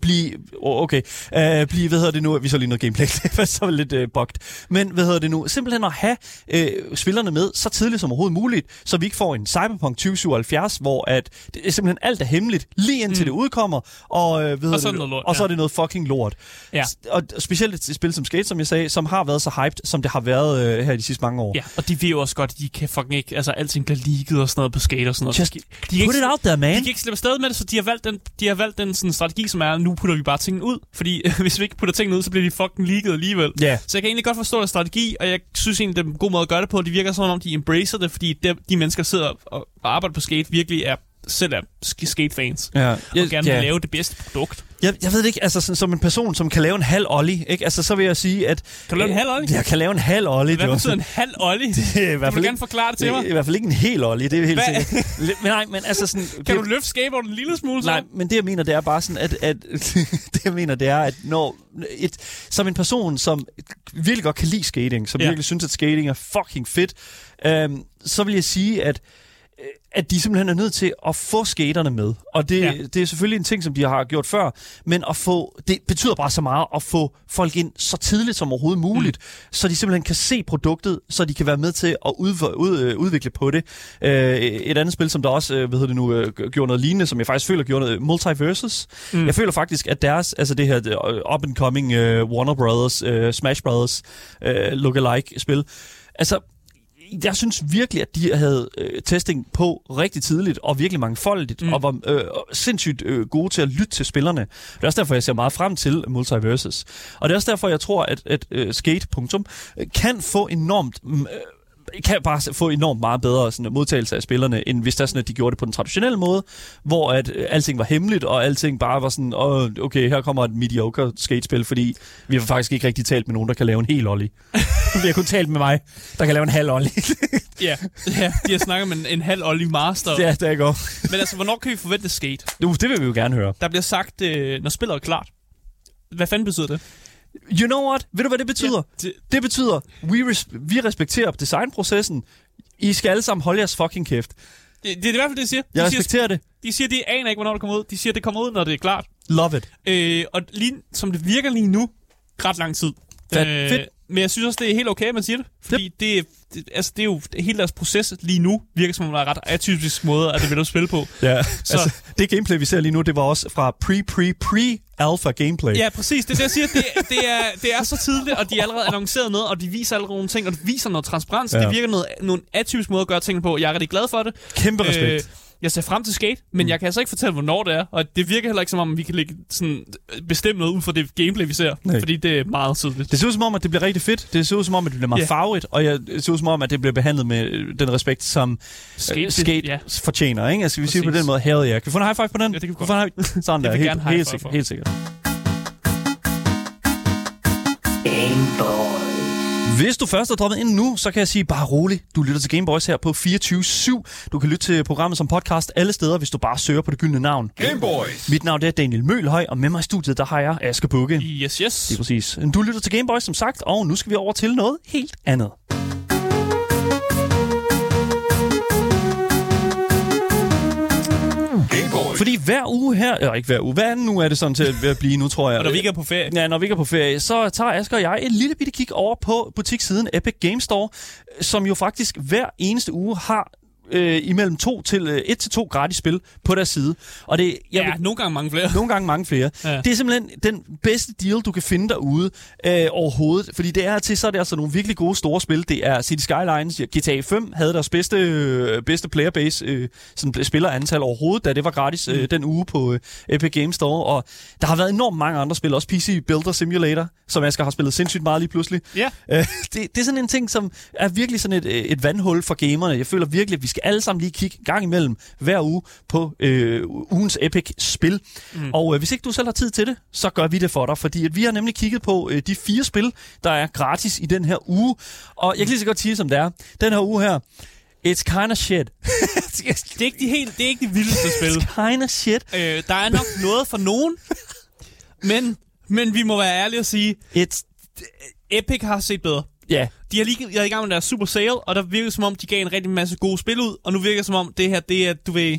blive, okay, uh, blive, hvad hedder det nu, vi så lige noget gameplay, *laughs* det var så lidt uh, bugt, men hvad hedder det nu, simpelthen at have uh, spillerne med så tidligt som overhovedet muligt, så vi ikke får en Cyberpunk 2077, hvor at det simpelthen alt er hemmeligt, lige indtil mm. det udkommer, og, øh, ved og, så er det noget lort, og så er det noget fucking lort. Ja. Og specielt et spil som Skate, som jeg sagde, som har været så hyped, som det har været øh, her de sidste mange år. Ja, og de ved jo også godt, at de kan fucking ikke, altså alting bliver leaget og sådan noget på Skate og sådan noget. Just de, put ikke, it out there, man. De kan ikke slippe afsted med det, så de har valgt den, de har valgt den sådan, strategi, som er, nu putter vi bare tingene ud. Fordi *laughs* hvis vi ikke putter tingene ud, så bliver de fucking leaget alligevel. Yeah. Så jeg kan egentlig godt forstå den strategi, og jeg synes egentlig, det er en god måde at gøre det på. De virker sådan, om de embracer det, fordi de, de mennesker, der sidder og arbejder på Skate, virkelig er selv er skate-fans, ja. Jeg, og gerne ja. vil lave det bedste produkt. Jeg, jeg ved det ikke, altså sådan, som en person, som kan lave en halv ollie, ikke? Altså, så vil jeg sige, at... Kan du lave en halv ollie? Jeg kan lave en halv ollie. Hvad betyder en halv ollie? *laughs* Det er i hvert fald du gerne forklare det til mig? Det er i hvert fald ikke en hel ollie, det er helt sikkert. Men nej, men altså sådan... Kan det, du løfte skateboarden en lille smule så? Nej, men det jeg mener, det er bare sådan, at... at *laughs* det jeg mener, det er, at når... Et, som en person, som virkelig godt kan lide skating, som ja. virkelig synes, at skating er fucking fedt, øhm, så vil jeg sige, at at de simpelthen er nødt til at få skaterne med. Og det, ja. det er selvfølgelig en ting, som de har gjort før, men at få, det betyder bare så meget at få folk ind så tidligt som overhovedet muligt, mm. så de simpelthen kan se produktet, så de kan være med til at ud, ud, øh, udvikle på det. Uh, et andet spil, som der også uh, hvad hedder det nu, gjorde noget lignende, som jeg faktisk føler gjorde noget, Multiverses. Mm. Jeg føler faktisk, at deres, altså det her up-and-coming uh, Warner Brothers, uh, Smash Brothers uh, look-alike-spil, altså jeg synes virkelig, at de havde øh, testing på rigtig tidligt, og virkelig mangfoldigt, mm. og var øh, sindssygt øh, gode til at lytte til spillerne. Det er også derfor, jeg ser meget frem til Multiverses. Og det er også derfor, jeg tror, at, at øh, Skate. Punktum, kan få enormt... Øh, kan bare få enormt meget bedre sådan, modtagelse af spillerne, end hvis der sådan, at de gjorde det på den traditionelle måde, hvor at øh, alting var hemmeligt, og alting bare var sådan, oh, okay, her kommer et mediocre skatespil, fordi vi har faktisk ikke rigtig talt med nogen, der kan lave en hel ollie. *laughs* vi har kun talt med mig, der kan lave en halv ollie. *laughs* ja, ja, de har snakket med en, en halv ollie master. Ja, det er godt. Men altså, hvornår kan vi forvente skate? Du, det vil vi jo gerne høre. Der bliver sagt, øh, når spillet er klart. Hvad fanden betyder det? You know what? Ved du, hvad det betyder? Ja, det... det betyder, we res- vi respekterer designprocessen. I skal alle sammen holde jeres fucking kæft. Det, det er i hvert fald det, de siger. Jeg de respekterer siger, det. De siger, de aner ikke, hvornår det kommer ud. De siger, det kommer ud, når det er klart. Love it. Øh, og lige, som det virker lige nu, ret lang tid. Fat, øh, fedt. Men jeg synes også, det er helt okay, at man siger det. Fordi yep. det, det, altså, det er jo hele deres proces lige nu, virker som om, der er ret atypisk måde, at det vil spille på. *laughs* Ja, så. altså, det gameplay, vi ser lige nu, det var også fra pre-pre-pre-alpha gameplay. Ja, præcis. Det er det, jeg siger. Det, det, er, det er så tidligt, og de er allerede annonceret noget, og de viser allerede nogle ting, og de viser noget transparens. Ja. Det virker noget, nogle atypisk måde at gøre tingene på. Jeg er rigtig glad for det. Kæmpe respekt. Øh, jeg ser frem til skate, men mm. jeg kan altså ikke fortælle, hvornår det er. Og det virker heller ikke som om, vi kan lægge sådan, bestemme noget ud fra det gameplay, vi ser. Nej. Fordi det er meget tydeligt. Det ser ud som om, at det bliver rigtig fedt. Det ser ud som om, at det bliver meget yeah. farvet. Og jeg, det ser ud som om, at det bliver behandlet med den respekt, som skate, uh, skate ja. fortjener. Ikke? Altså, vi siger på den måde, hell yeah. Kan vi få en high five på den? Ja, det kan vi godt. High... *laughs* Sådan der. Helt, helt, sikkert, helt sikkert. Gameboy. Hvis du først er droppet ind nu, så kan jeg sige bare rolig. Du lytter til Gameboys her på 24-7. Du kan lytte til programmet som podcast alle steder, hvis du bare søger på det gyldne navn. Gameboys! Mit navn er Daniel Mølhøj, og med mig i studiet, der har jeg Aske Bukke. Yes, yes. Det er præcis. Du lytter til Gameboys som sagt, og nu skal vi over til noget helt andet. Fordi hver uge her, eller ikke hver uge, hver anden uge er det sådan til at blive nu, tror jeg. og når vi ikke er på ferie. Ja, når vi ikke er på ferie, så tager Asger og jeg et lille bitte kig over på butikssiden Epic Game Store, som jo faktisk hver eneste uge har øh, imellem to til øh, et til to gratis spil på deres side. Og det, jeg ja, vil, nogle gange mange flere. Nogle gange mange flere. Ja. Det er simpelthen den bedste deal, du kan finde derude øh, overhovedet. Fordi det er til, så er det altså nogle virkelig gode store spil. Det er City Skylines, GTA 5 havde deres bedste, øh, bedste playerbase, øh, sådan spillerantal overhovedet, da det var gratis øh, mm. den uge på øh, Epic Games Store. Og der har været enormt mange andre spil, også PC Builder Simulator, som Asger har spillet sindssygt meget lige pludselig. Ja. Øh, det, det er sådan en ting, som er virkelig sådan et, et vandhul for gamerne. Jeg føler virkelig, at vi skal skal alle sammen lige kigge gang imellem hver uge på øh, ugens Epic-spil. Mm. Og øh, hvis ikke du selv har tid til det, så gør vi det for dig, fordi at vi har nemlig kigget på øh, de fire spil, der er gratis i den her uge. Og jeg kan lige så godt sige, som det er. Den her uge her, It's kind of shit. *laughs* det, er ikke de helt, det er ikke de vildeste spil. It's kind of shit. Øh, der er nok noget for nogen, men, men vi må være ærlige og sige, It's... Epic har set bedre. Ja. De har lige været i gang med deres super sale, og der virker som om, de gav en rigtig masse gode spil ud, og nu virker det som om, det her, det er, du ved,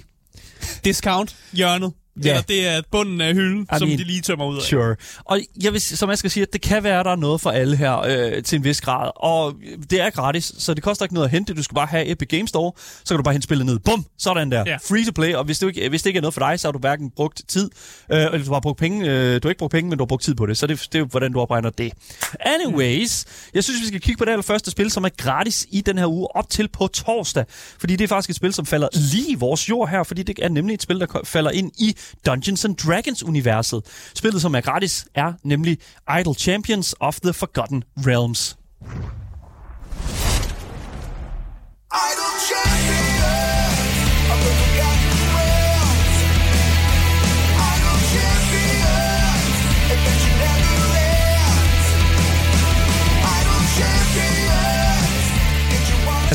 discount hjørnet. Ja. Eller det er bunden af hylden, I som mean, de lige tømmer ud af. Sure. Og jeg vil, som jeg skal sige, at det kan være, der er noget for alle her øh, til en vis grad. Og det er gratis, så det koster ikke noget at hente. Du skal bare have Epic Games Store, så kan du bare hente spillet ned. Bum! Sådan der. Yeah. Free to play. Og hvis det, ikke, hvis det ikke er noget for dig, så har du hverken brugt tid, øh, eller du har brugt penge. Øh, du har ikke brugt penge, men du har brugt tid på det. Så det, det er jo, hvordan du opregner det. Anyways, jeg synes, vi skal kigge på det allerførste spil, som er gratis i den her uge, op til på torsdag. Fordi det er faktisk et spil, som falder lige i vores jord her, fordi det er nemlig et spil, der falder ind i Dungeons and Dragons-universet. Spillet, som er gratis, er nemlig Idle Champions of the Forgotten Realms. Idle champions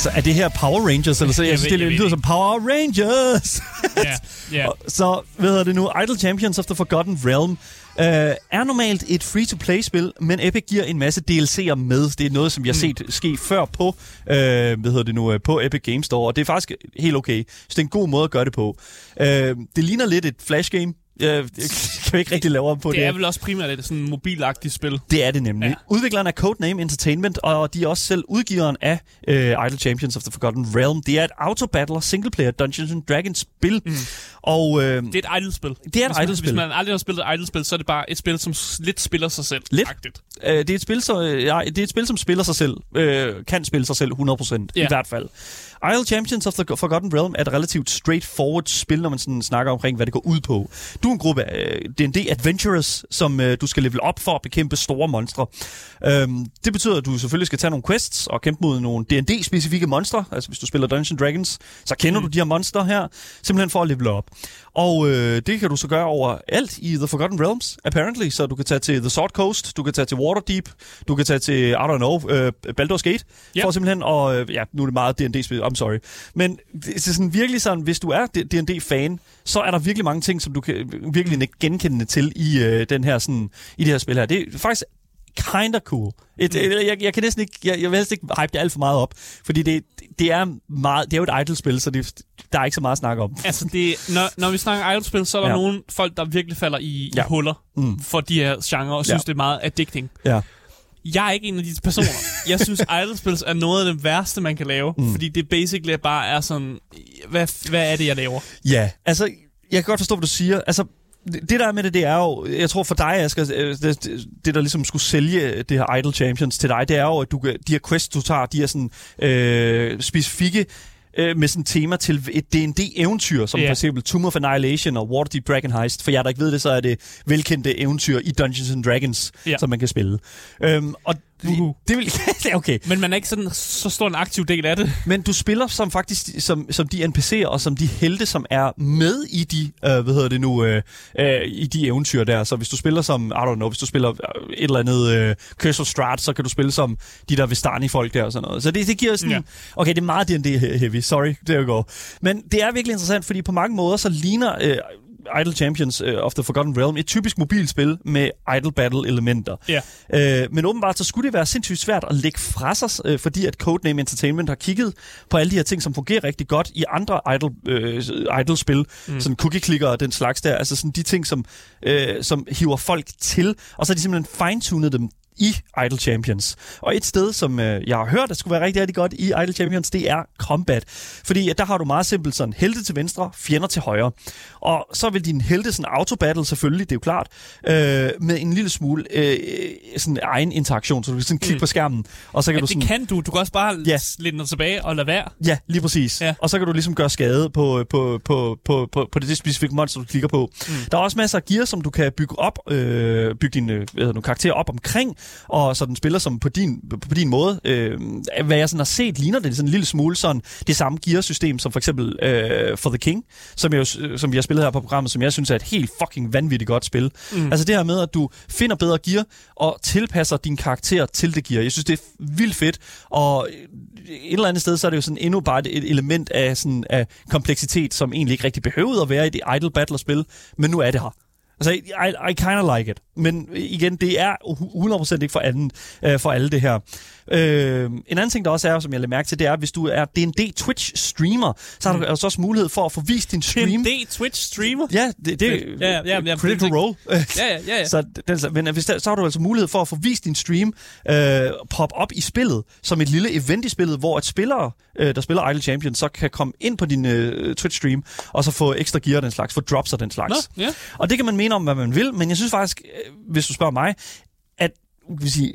Altså, er det her Power Rangers? Eller så? Jeg, jeg synes, det lyder som Power Rangers. Ja, ja. *laughs* Så, hvad hedder det nu? Idle Champions of the Forgotten Realm Uh, er normalt et free-to-play-spil, men Epic giver en masse DLC'er med. Det er noget, som jeg har mm. set ske før på, uh, hvad hedder det nu, uh, på Epic Games Store, og det er faktisk helt okay. Så det er en god måde at gøre det på. Uh, det ligner lidt et flash *laughs* kan vi ikke rigtig lave om på det. Det er vel også primært et sådan mobilagtigt spil. Det er det nemlig. Ja. Udvikleren er Codename Entertainment, og de er også selv udgiveren af uh, Idle Champions of the Forgotten Realm. Det er et auto-battler, single-player Dungeons and Dragons spil. Mm. Og, uh, det er et idle-spil. Det er et idle-spil. Hvis man aldrig har spillet et idle-spil, så er det bare et spil, som lidt spiller sig selv. Lidt. Uh, det, er et spil, så, ja, det er et spil, som spiller sig selv. Uh, kan spille sig selv 100% ja. i hvert fald. Isle Champions of the Forgotten Realm er et relativt straightforward spil, når man sådan snakker omkring, hvad det går ud på. Du er en gruppe D&D Adventurers, som uh, du skal level op for at bekæmpe store monstre. Um, det betyder, at du selvfølgelig skal tage nogle quests og kæmpe mod nogle D&D-specifikke monstre. Altså hvis du spiller Dungeons Dragons, så kender mm. du de her monstre her, simpelthen for at level op. Og øh, det kan du så gøre over alt i The Forgotten Realms, apparently. Så du kan tage til The Sword Coast, du kan tage til Waterdeep, du kan tage til, I don't know, øh, Baldur's Gate, yep. for simpelthen, og øh, ja, nu er det meget D&D-spil, I'm sorry. Men det er sådan virkelig sådan, hvis du er D&D-fan, så er der virkelig mange ting, som du kan virkelig ikke genkende til i øh, den her sådan, i det her spil her. Det er faktisk kinda cool. Et, mm. jeg, jeg, kan næsten ikke, jeg, jeg vil helst ikke hype det alt for meget op, fordi det, det er meget, det er jo et idle-spil, så det, der er ikke så meget at snakke om. Altså, det, når, når vi snakker idle-spil, så er der ja. nogle folk, der virkelig falder i, ja. i huller mm. for de her genre, og synes, ja. det er meget addicting. Ja. Jeg er ikke en af de personer. Jeg synes, *laughs* idle-spil er noget af det værste, man kan lave, mm. fordi det basically bare er sådan, hvad, hvad er det, jeg laver? Ja, altså, jeg kan godt forstå, hvad du siger. Altså, det der med det, det er jo, jeg tror for dig, Asger, øh, det, det der ligesom skulle sælge det her Idle Champions til dig, det er jo, at du, de her quests, du tager, de er sådan øh, specifikke øh, med sådan tema til et D&D-eventyr, som yeah. for eksempel Tomb of Annihilation og Waterdeep Dragon Heist. For jer, der ikke ved det, så er det velkendte eventyr i Dungeons and Dragons, yeah. som man kan spille. Øhm, og Det vil, *laughs* okay. Men man er ikke sådan så stor en aktiv del af det. Men du spiller som faktisk som, som de NPC'er og som de helte, som er med i de, uh, hvad hedder det nu, uh, uh, i de eventyr der. Så hvis du spiller som, I don't know, hvis du spiller et eller andet uh, Curse of Strahd, så kan du spille som de der Vistani-folk der og sådan noget. Så det, det giver sådan, ja. okay, det er meget D&D heavy, sorry, det går. Men det er virkelig interessant, fordi på mange måder så ligner uh, Idle Champions uh, of the Forgotten Realm et typisk mobilspil med idle battle elementer. Ja. Uh, men åbenbart så skulle det være sindssygt svært at lægge fra sig, uh, fordi at Codename Entertainment har kigget på alle de her ting, som fungerer rigtig godt i andre idle, uh, idle spil, mm. sådan cookie clicker og den slags der, altså sådan de ting, som, uh, som hiver folk til, og så har de simpelthen fine-tunet dem i Idle Champions. Og et sted, som øh, jeg har hørt, der skulle være rigtig, rigtig godt i Idle Champions, det er combat. Fordi der har du meget simpelt sådan helte til venstre, fjender til højre. Og så vil din helte sådan autobattle selvfølgelig, det er jo klart, øh, med en lille smule øh, sådan egen interaktion, så du kan sådan klikke mm. på skærmen. Og så kan ja, du sådan, det kan du. Du kan også bare ja. lidt dig tilbage og lade være. Ja, lige præcis. Ja. Og så kan du ligesom gøre skade på, på, på, på, på, på det specifikke monster, du klikker på. Mm. Der er også masser af gear, som du kan bygge op, øh, bygge din øh, hedder, karakter op omkring, og så den spiller som på din, på din måde. Øh, hvad jeg sådan har set, ligner det sådan en lille smule sådan det samme gearsystem som for eksempel øh, For the King, som, jeg, som vi har spillet her på programmet, som jeg synes er et helt fucking vanvittigt godt spil. Mm. Altså det her med, at du finder bedre gear og tilpasser din karakter til det gear. Jeg synes, det er vildt fedt, og et eller andet sted, så er det jo sådan endnu bare et element af, sådan, af kompleksitet, som egentlig ikke rigtig behøvede at være i det idle battle-spil, men nu er det her. Altså, I, I kind of like it. Men øh, igen, det er 100% ikke for, anden, øh, for alle det her. Øh, en anden ting, der også er, som jeg lader mærke til, det er, at hvis du er D&D Twitch-streamer, så har mm. du altså også mulighed for at få vist din stream. D&D Twitch-streamer? Ja, det, det ja, ja, ja, ja, critical role. ja, ja, ja. så, den, men hvis der, så har du altså mulighed for at få vist din stream øh, pop op i spillet, som et lille event i spillet, hvor et spiller, øh, der spiller Idle Champion, så kan komme ind på din øh, Twitch-stream, og så få ekstra gear den slags, få drops og den slags. Nå, ja. Og det kan man mene om, hvad man vil, men jeg synes faktisk, øh, hvis du spørger mig, at vil sige,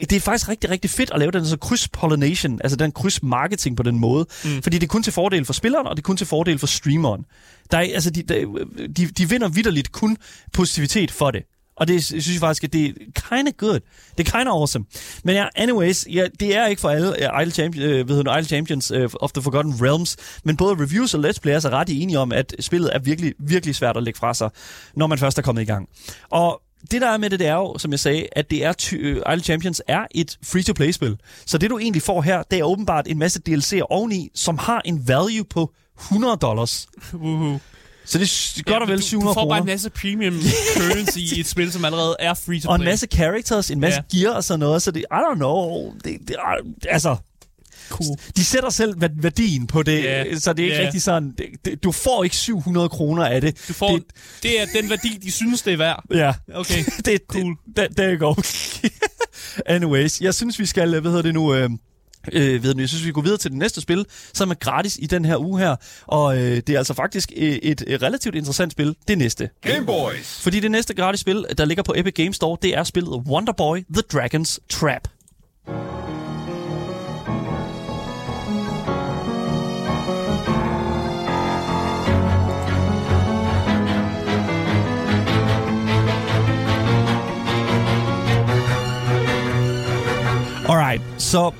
det er faktisk rigtig, rigtig fedt at lave den så kryds-pollination, altså den kryds-marketing på den måde. Mm. Fordi det er kun til fordel for spilleren, og det er kun til fordel for streameren. Der er, altså, de, de, de vinder vidderligt kun positivitet for det. Og det synes jeg faktisk, at det er kind of good. Det er kind of awesome. Men ja, anyways, ja, det er ikke for alle uh, Idle, Champions, uh, ved Idle Champions uh, of the Forgotten Realms, men både reviews og let's players er ret enige om, at spillet er virkelig, virkelig svært at lægge fra sig, når man først er kommet i gang. Og det der er med det, det er jo, som jeg sagde, at det er ty- uh, Idle Champions er et free-to-play-spil. Så det, du egentlig får her, det er åbenbart en masse DLC'er oveni, som har en value på 100 dollars. Uh-huh. Så det er godt og vel 700 kroner. Du får bare en masse premium *laughs* currency i et spil, som allerede er free to play. Og en masse characters, en masse ja. gear og sådan noget, så det, I don't know, det, det, altså, Cool. De sætter selv værdien på det, yeah. så det er ikke yeah. rigtig sådan, det, det, du får ikke 700 kroner af det. Du får, det, det er den værdi, de synes, det er værd. Ja. Okay, *laughs* det, cool. Det, det, det går. Anyways, jeg synes, vi skal, hvad hedder det nu... Øh, Øh, ved jeg synes, vi går videre til det næste spil, som er gratis i den her uge her. Og øh, det er altså faktisk et, et relativt interessant spil, det næste. Game Boys! Fordi det næste gratis spil, der ligger på Epic Games Store, det er spillet Wonderboy The Dragon's Trap. Alright, så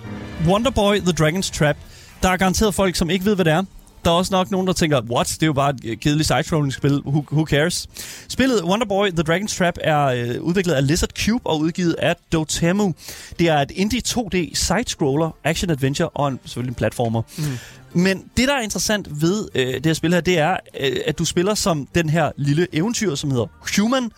Wonderboy The Dragon's Trap. Der er garanteret folk, som ikke ved, hvad det er. Der er også nok nogen, der tænker, what? Det er jo bare et kedeligt side-scrolling-spil. Who, who cares? Spillet Wonderboy The Dragon's Trap er øh, udviklet af Lizard Cube og udgivet af Dotemu. Det er et indie 2D side-scroller, action-adventure og en, selvfølgelig en platformer. Mm. Men det, der er interessant ved øh, det her spil her, det er, øh, at du spiller som den her lille eventyr, som hedder Human,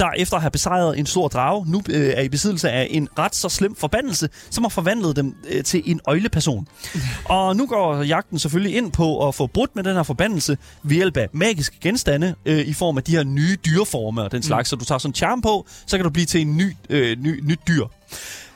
der efter at have besejret en stor drage, nu øh, er i besiddelse af en ret så slem forbandelse, som har forvandlet dem øh, til en øjleperson. *laughs* og nu går jagten selvfølgelig ind på at få brudt med den her forbandelse ved hjælp af magiske genstande øh, i form af de her nye dyreformer og den slags. Mm. Så du tager sådan en charm på, så kan du blive til en ny, øh, ny, nyt dyr.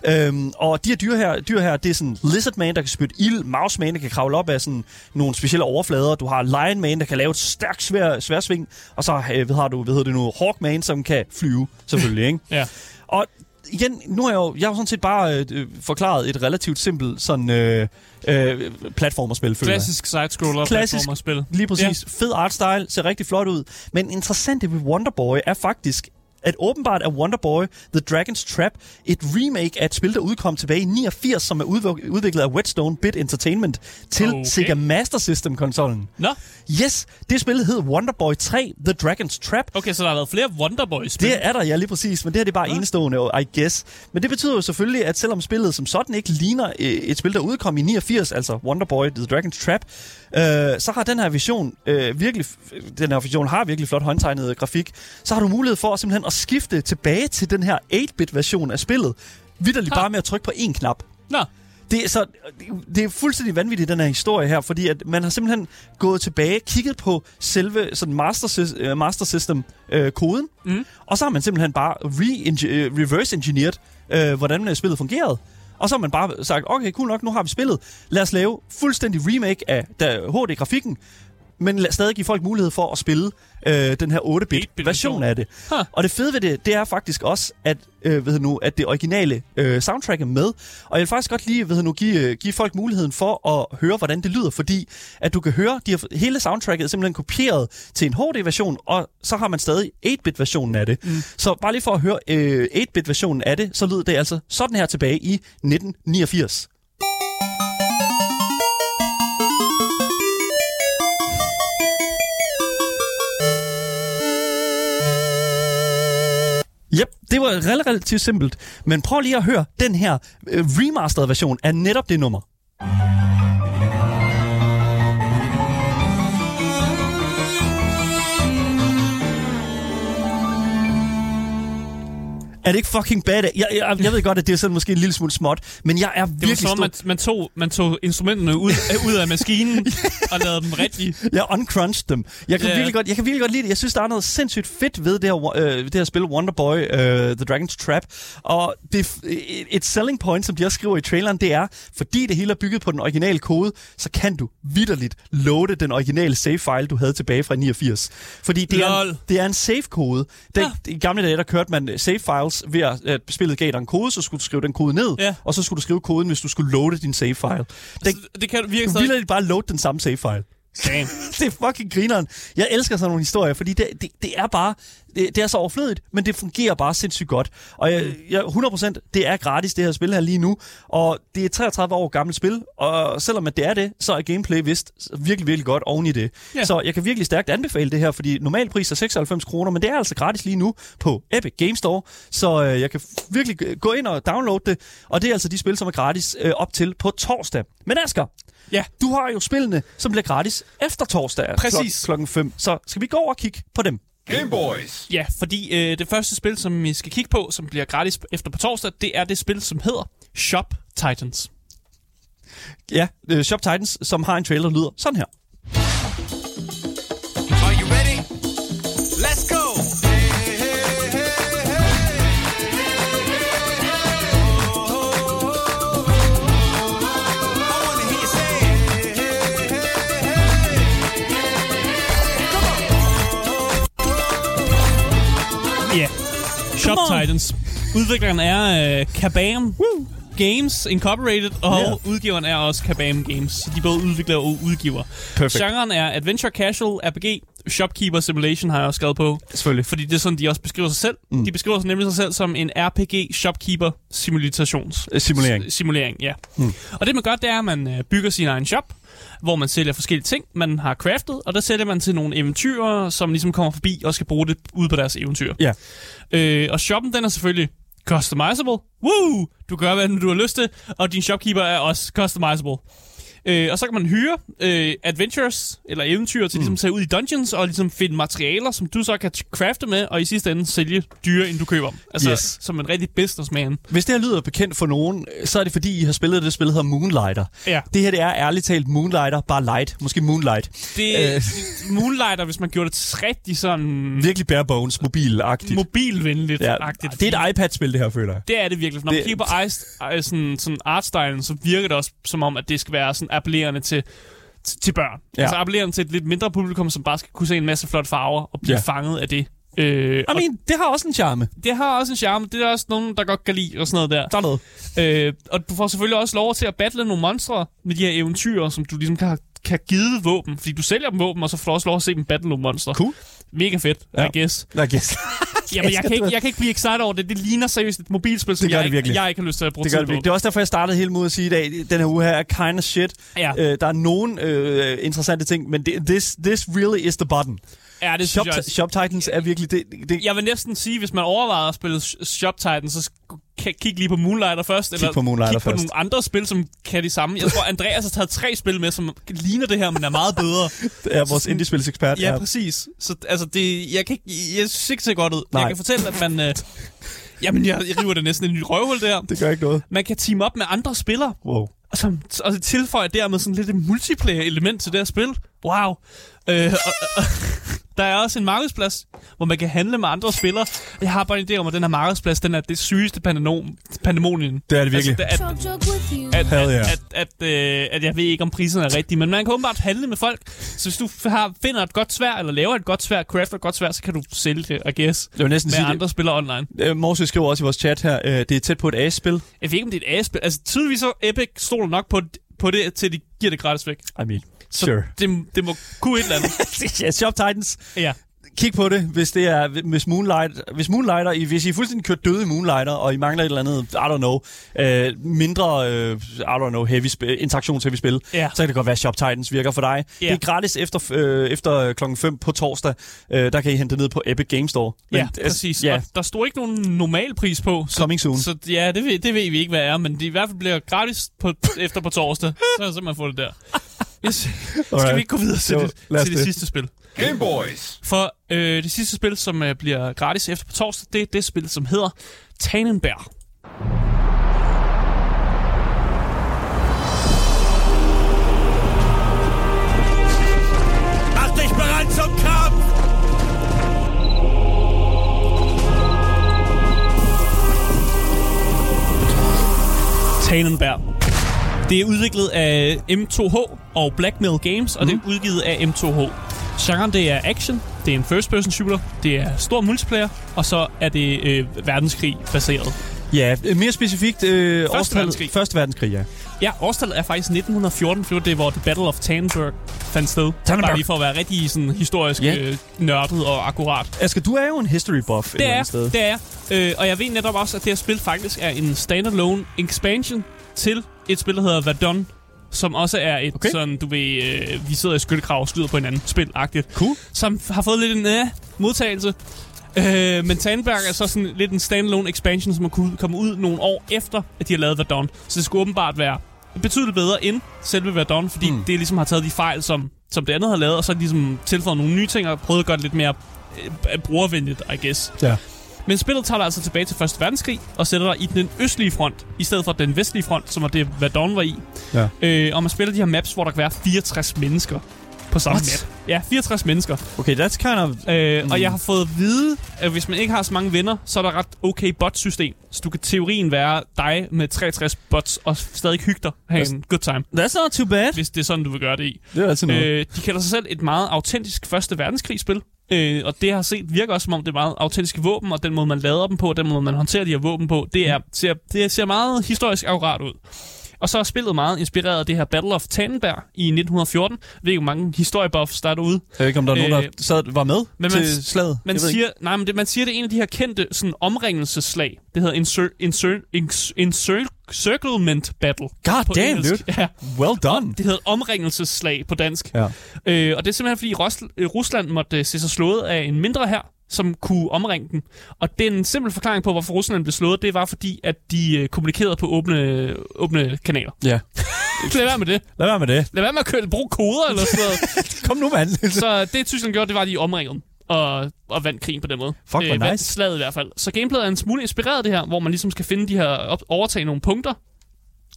Øhm, og de her dyr her, dyr her, det er sådan Lizard Man, der kan spytte ild, Mouse Man, der kan kravle op af sådan nogle specielle overflader, du har Lion Man, der kan lave et stærkt svær, sværsving, og så øh, har du, hvad hedder det nu, Hawk Man, som kan flyve, selvfølgelig, ikke? *laughs* ja. Og igen, nu har jeg jo, jeg har jo sådan set bare øh, forklaret et relativt simpelt sådan øh, øh, platformerspil. Klassisk side-scroller platformerspil. Lige præcis. Ja. Fed artstyle, ser rigtig flot ud. Men interessant ved Wonderboy er faktisk, at åbenbart er Wonderboy The Dragon's Trap et remake af et spil, der udkom tilbage i 89, som er udviklet af Whetstone Bit Entertainment til okay. Sega Master System-konsollen. Nå? Yes, det spil hed Wonderboy 3 The Dragon's Trap. Okay, så der har været flere Wonderboy-spil? Det er der, ja, lige præcis. Men det her det er bare Nå? enestående, I guess. Men det betyder jo selvfølgelig, at selvom spillet som sådan ikke ligner øh, et spil, der udkom i 89, altså Wonderboy The Dragon's Trap, øh, så har den her vision øh, virkelig, den her vision har virkelig flot håndtegnet grafik. Så har du mulighed for simpelthen at skifte tilbage til den her 8-bit version af spillet. Vidderligt bare med at trykke på én knap. Nå. Det er, så, det er fuldstændig vanvittigt, den her historie her, fordi at man har simpelthen gået tilbage, kigget på selve sådan master, uh, master System-koden, uh, mm. og så har man simpelthen bare re uh, reverse-engineered, uh, hvordan spillet fungerede. Og så har man bare sagt, okay, cool nok, nu har vi spillet. Lad os lave fuldstændig remake af HD-grafikken, men stadig give folk mulighed for at spille øh, den her 8-bit version af det. Huh. Og det fede ved det, det er faktisk også, at, øh, ved nu, at det originale øh, soundtrack er med. Og jeg vil faktisk godt lige ved nu, give, øh, give folk muligheden for at høre, hvordan det lyder, fordi at du kan høre, de har, hele soundtracket er simpelthen kopieret til en HD-version, og så har man stadig 8-bit-versionen af det. Mm. Så bare lige for at høre øh, 8-bit-versionen af det, så lyder det altså sådan her tilbage i 1989. Yep, det var relativt simpelt. Men prøv lige at høre den her øh, remastered version af netop det nummer. Er det ikke fucking bad? Jeg, jeg, jeg ved godt, at det er sådan måske en lille smule småt, men jeg er virkelig Det var så, man, man, tog, man tog instrumenterne ud, ud af maskinen *laughs* og lavede dem rigtigt. Jeg uncrunched dem. Jeg kan, yeah. virkelig godt, jeg kan virkelig godt lide det. Jeg synes, der er noget sindssygt fedt ved det her, øh, det her spil Wonderboy, uh, The Dragon's Trap. Og det, et selling point, som de også skriver i traileren, det er, fordi det hele er bygget på den originale kode, så kan du vidderligt loade den originale save-file, du havde tilbage fra 89. Fordi det, er, det er en save-kode. ja. I gamle dage, der kørte man save-files files ved at, at spillet gav dig en kode, så skulle du skrive den kode ned, ja. og så skulle du skrive koden, hvis du skulle loade din save file. Det, altså, det kan virke du vil bare load den samme save file. *laughs* det er fucking grineren. Jeg elsker sådan nogle historier, fordi det, det, det er bare det, det er så overflødigt, men det fungerer bare sindssygt godt. Og jeg, jeg, 100% det er gratis, det her spil her lige nu. Og det er et 33 år gammelt spil, og selvom at det er det, så er gameplay vist virkelig, virkelig godt oven i det. Yeah. Så jeg kan virkelig stærkt anbefale det her, fordi normal pris er 96 kroner, men det er altså gratis lige nu på Epic Game Store. Så øh, jeg kan virkelig gå ind og downloade det, og det er altså de spil, som er gratis øh, op til på torsdag. Men Asger, Ja. Du har jo spillene, som bliver gratis efter torsdag Præcis. Klok- klokken 5. Så skal vi gå over og kigge på dem? Game Boys. Ja, fordi øh, det første spil, som vi skal kigge på, som bliver gratis efter på torsdag, det er det spil, som hedder Shop Titans. Ja, uh, Shop Titans, som har en trailer, der lyder sådan her. Titans. Udvikleren er uh, Kabam Woo. Games Incorporated, og yeah. udgiveren er også Kabam Games. De er både udvikler og udgiver. Perfect. Genren er Adventure Casual RPG. Shopkeeper Simulation har jeg også skrevet på. Selvfølgelig. Fordi det er sådan, de også beskriver sig selv. Mm. De beskriver sig nemlig sig selv som en RPG Shopkeeper Simulations... Simulering. Simulering, ja. Mm. Og det man gør, det er, at man øh, bygger sin egen shop hvor man sælger forskellige ting, man har craftet, og der sælger man til nogle eventyrer, som ligesom kommer forbi og skal bruge det ud på deres eventyr. Ja. Øh, og shoppen, den er selvfølgelig customizable. Woo! Du gør, hvad du har lyst til, og din shopkeeper er også customizable. Øh, og så kan man hyre øh, adventures, eller eventyr, til mm. ligesom at tage ud i dungeons og ligesom finde materialer, som du så kan crafte med, og i sidste ende sælge dyre, end du køber dem. Altså yes. som en rigtig businessman. Hvis det her lyder bekendt for nogen, så er det fordi, I har spillet det spil, der hedder Moonlighter. Ja. Det her det er ærligt talt Moonlighter, bare light. Måske Moonlight. Det er *laughs* Moonlighter, hvis man gjorde det rigtig sådan... Virkelig bare bones, mobilagtigt. Mobilvenligt. Ja, det er et iPad-spil, det her, føler jeg. Det er det virkelig. Når det... man kigger på ice, sådan, sådan artstylen, så virker det også som om, at det skal være sådan appellerende til, til børn. Ja. Altså appellerende til et lidt mindre publikum, som bare skal kunne se en masse flotte farver og blive ja. fanget af det. Øh, I mean, det har også en charme. Det har også en charme. Det er også nogen, der godt kan lide og sådan noget der. Er noget. Øh, og du får selvfølgelig også lov til at battle nogle monstre med de her eventyr, som du ligesom kan, kan give våben. Fordi du sælger dem våben, og så får du også lov at se dem battle nogle monstre. Cool. Mega fedt, ja. I guess. I guess. *laughs* Jamen, jeg kan, ikke, jeg kan ikke blive excited over det. Det ligner seriøst et mobilspil, som det jeg, det jeg ikke har lyst til at bruge det tid på. Det er også derfor, jeg startede hele mod at sige i dag, den her uge her er kind of shit. Ja. Øh, der er nogle øh, interessante ting, men det, this, this really is the button. Ja, det Shop, jeg også. Shop Titans er virkelig... Det, det. Jeg vil næsten sige, hvis man overvejer at spille Shop Titans, så kig lige på Moonlighter først. Kig eller på Moonlighter kig på først. nogle andre spil, som kan det samme. Jeg tror, Andreas har taget tre spil med, som ligner det her, men er meget bedre. *laughs* det er vores indie-spilsekspert. Ja, ja, præcis. Så altså, det, jeg, kan ikke, jeg synes ikke, det ser godt ud. Nej. Jeg kan fortælle, at man... Øh, Jamen, jeg, jeg river det næsten en ny røvhul der. Det gør ikke noget. Man kan team op med andre spillere. Wow. Og, som, og det tilføjer dermed sådan lidt et multiplayer-element til det her spil. Wow. Øh, og, og, der er også en markedsplads, hvor man kan handle med andre spillere. Jeg har bare en idé om, at den her markedsplads, den er det sygeste pandemonien. Det er det virkelig. Altså, at, at, at, at, at, at, øh, at, jeg ved ikke, om priserne er rigtige, men man kan åbenbart handle med folk. Så hvis du har, finder et godt svær, eller laver et godt svær, crafter et godt svær, så kan du sælge det, I guess, jeg vil næsten med sige andre det. spillere online. Øh, Morse skriver også i vores chat her, øh, det er tæt på et A-spil. Jeg ved ikke, om det er et A-spil. Altså, tydeligvis så Epic stoler nok på, på det, til de giver det gratis væk. I mean, så sure. det, det må kunne et eller andet. *laughs* ja, Shop Titans. Ja kig på det, hvis det er hvis Moonlight, hvis Moonlighter, hvis I er fuldstændig kørt døde i Moonlighter, og I mangler et eller andet, I don't know, øh, mindre, øh, I don't know, heavy sp- interaktions heavy spil, yeah. så kan det godt være, at Shop Titans virker for dig. Yeah. Det er gratis efter, øh, efter klokken 5 på torsdag. Øh, der kan I hente det ned på Epic Game Store. Men, ja, præcis. Ja. Og der står ikke nogen normal pris på. Så, Coming soon. Så ja, det ved, det ved vi ikke, hvad er, men det i hvert fald bliver gratis på, efter på torsdag. Så kan simpelthen få det der. Yes. *laughs* Skal vi ikke gå videre til, jo, det, til det, det sidste spil? Game Boys. For øh, det sidste spil, som øh, bliver gratis efter på torsdag, det er det spil, som hedder Tannenberg. Mach dich bereit zum Kampf! Tannenberg. Det er udviklet af M2H og Blackmail Games, og mm. det er mhm. udgivet af M2H. Genren det er action, det er en first-person shooter, det er stor multiplayer, og så er det øh, verdenskrig baseret. Ja, mere specifikt... Øh, Første verdenskrig. Første verdenskrig, ja. Ja, årstallet er faktisk 1914, for det er, hvor The Battle of Tannenberg fandt sted. Tannenberg. Bare lige for at være rigtig sådan, historisk yeah. øh, nørdet og akkurat. Asger, du er jo en history buff det er, sted. Det er øh, Og jeg ved netop også, at det her spil faktisk er en standalone expansion til et spil, der hedder Verdun, som også er et okay. sådan, du ved, øh, vi sidder i skyttekrav og skyder på hinanden, spil-agtigt. Cool. Som har fået lidt en øh, modtagelse. Øh, men Tannenberg er så sådan lidt en standalone expansion, som har kunnet komme ud nogle år efter, at de har lavet Verdun. Så det skulle åbenbart være betydeligt bedre end selve Verdun, fordi mm. det ligesom har taget de fejl, som, som det andet har lavet, og så ligesom tilføjet nogle nye ting og prøvet at gøre det lidt mere øh, brugervenligt, I guess. Ja. Men spillet tager dig altså tilbage til 1. verdenskrig og sætter dig i den østlige front, i stedet for den vestlige front, som var det, Verdun var i. Ja. Øh, og man spiller de her maps, hvor der kan være 64 mennesker på samme What? map. Ja, 64 mennesker. Okay, that's kind of... Øh, mm. Og jeg har fået at vide, at hvis man ikke har så mange venner, så er der ret okay bot-system. Så du kan teorien være dig med 63 bots og stadig hygge dig. Have en good time. That's not too bad. Hvis det er sådan, du vil gøre det i. Det er altid noget. Øh, de kalder sig selv et meget autentisk første verdenskrigsspil. Øh, og det har set virker også som om, det er meget autentiske våben, og den måde, man lader dem på, den måde, man håndterer de her våben på, det, er, ser, det ser meget historisk akkurat ud. Og så er spillet meget inspireret af det her Battle of Tannenberg i 1914. Jeg ved ikke, hvor mange historiebuffs der er derude. Jeg ved ikke, om der er nogen, der øh, sad, var med men til man, slaget. Man siger, nej, men det, man siger, det er en af de her kendte sådan, omringelseslag. Det hedder insur, insur, insur, Encirclement Battle. God damn, dude. Ja. Well done. Det hedder omringelseslag på dansk. Ja. Øh, og det er simpelthen, fordi Rusland måtte se sig slået af en mindre her, som kunne omringe den. Og den simple forklaring på, hvorfor Rusland blev slået, det var fordi, at de øh, kommunikerede på åbne, åbne kanaler. Ja. *laughs* Lad være med det. Lad være med det. Lad være med at køle, bruge koder eller sådan noget. *laughs* Kom nu, mand. så det Tyskland gjorde, det var, at de omringede og, og vandt krigen på den måde. Fuck, øh, nice. Slaget i hvert fald. Så gameplayet er en smule inspireret af det her, hvor man ligesom skal finde de her, op, overtage nogle punkter,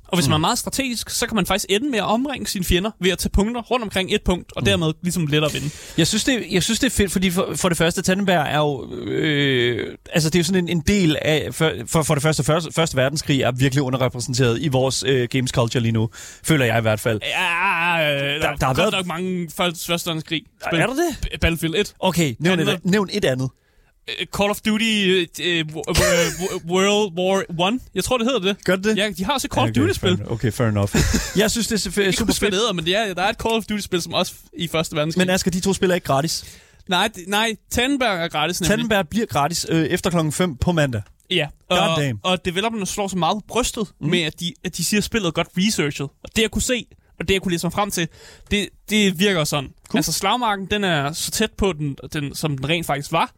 og hvis mm. man er meget strategisk, så kan man faktisk ende med at omringe sine fjender ved at tage punkter rundt omkring et punkt, og mm. dermed ligesom lettere vinde. Jeg synes, det, jeg synes, det er fedt, fordi for, for det første, Tannenberg er jo... Øh, altså, det er jo sådan en, en del af... For, for, for det første, første, første verdenskrig er virkelig underrepræsenteret i vores øh, games culture lige nu. Føler jeg i hvert fald. Ja, øh, der, der, der har været nok mange første verdenskrig. Er der det? Battlefield 1. Okay, nævn, et, nævn et andet. Øh, Call of Duty uh, World War 1. Jeg tror, det hedder det. Gør det? Ja, de har også et Call ja, okay, of Duty-spil. Okay, fair enough. *laughs* jeg synes, det er super, super fedt. Det men det er, der er et Call of Duty-spil, som også i Første Verdenskrig. Men Asger, de to spil er ikke gratis. Nej, nej Tannenberg er gratis nemlig. Tannenberg bliver gratis øh, efter klokken 5 på mandag. Ja, og, og developerne slår sig meget brystet mm. med, at de, at de siger, at spillet er godt researchet. Og det jeg kunne se, og det jeg kunne læse mig frem til, det, det virker sådan. Cool. Altså slagmarken, den er så tæt på, den, den, som den rent faktisk var.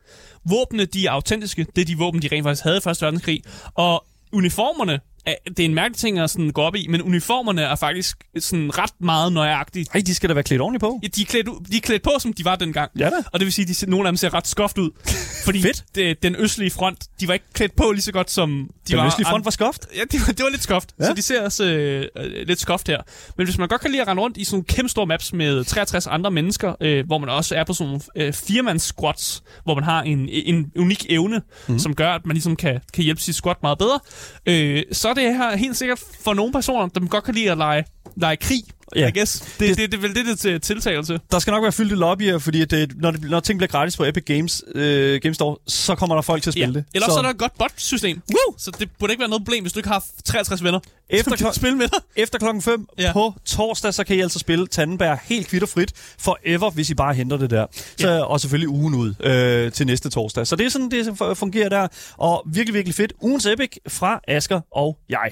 Våbnene, de er autentiske. Det er de våben, de rent faktisk havde i 1. verdenskrig. Og uniformerne det er en mærkelig ting at sådan gå op i, men uniformerne er faktisk sådan ret meget nøjagtige. Ej, de skal da være klædt ordentligt på. Ja, de er klædt, de er klædt på, som de var dengang. Ja da. Og det vil sige, at nogle af dem ser ret skoft ud. *laughs* Fordi Fedt. Det, den østlige front, de var ikke klædt på lige så godt som de den var. Den østlige front var skoft? Ja, det var, det var lidt skoft. Ja. Så de ser også øh, lidt skoft her. Men hvis man godt kan lide at rende rundt i sådan nogle kæmpe store maps med 63 andre mennesker, øh, hvor man også er på sådan nogle øh, firmands squats, hvor man har en, en unik evne, mm. som gør, at man ligesom kan, kan hjælpe sit squat meget bedre, øh, så er det her helt sikkert sikkert for nogle personer, der godt kan lide at lege, lege krig, Ja. I guess. Det, det, det, det er vel det, det er tiltagelse. Der skal nok være fyldte lobbyer, fordi det, når, det, når ting bliver gratis på Epic Games øh, Game Store, så kommer der folk til at spille ja. det. Eller så. så er der et godt bot-system. Woo! Så det burde ikke være noget problem, hvis du ikke har 63 venner, efter som spille med dig. Efter klokken 5 ja. på torsdag, så kan I altså spille Tannenberg helt kvitterfrit forever, hvis I bare henter det der. Så, ja. Og selvfølgelig ugen ud øh, til næste torsdag. Så det er sådan, det fungerer der. Og virkelig, virkelig fedt. Ugens Epic fra Asker og jeg.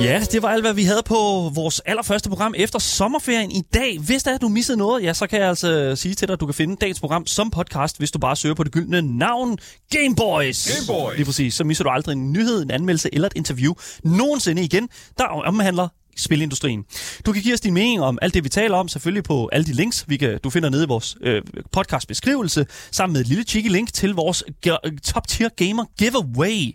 Ja, det var alt, hvad vi havde på vores allerførste program efter sommerferien i dag. Hvis der er, du missede noget, ja, så kan jeg altså sige til dig, at du kan finde dagens program som podcast, hvis du bare søger på det gyldne navn Gameboys. Gameboys. Lige præcis. Så misser du aldrig en nyhed, en anmeldelse eller et interview nogensinde igen, der omhandler spilindustrien. Du kan give os din mening om alt det, vi taler om, selvfølgelig på alle de links, vi kan, du finder nede i vores øh, podcast beskrivelse, sammen med et lille cheeky link til vores top tier gamer giveaway.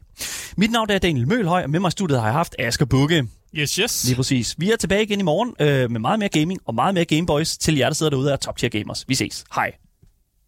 Mit navn er Daniel Mølhøj, og med mig i studiet har jeg haft Asger Bukke. Yes, yes. Lige præcis. Vi er tilbage igen i morgen øh, med meget mere gaming og meget mere Gameboys til jer, der sidder derude og er top tier gamers. Vi ses. Hej.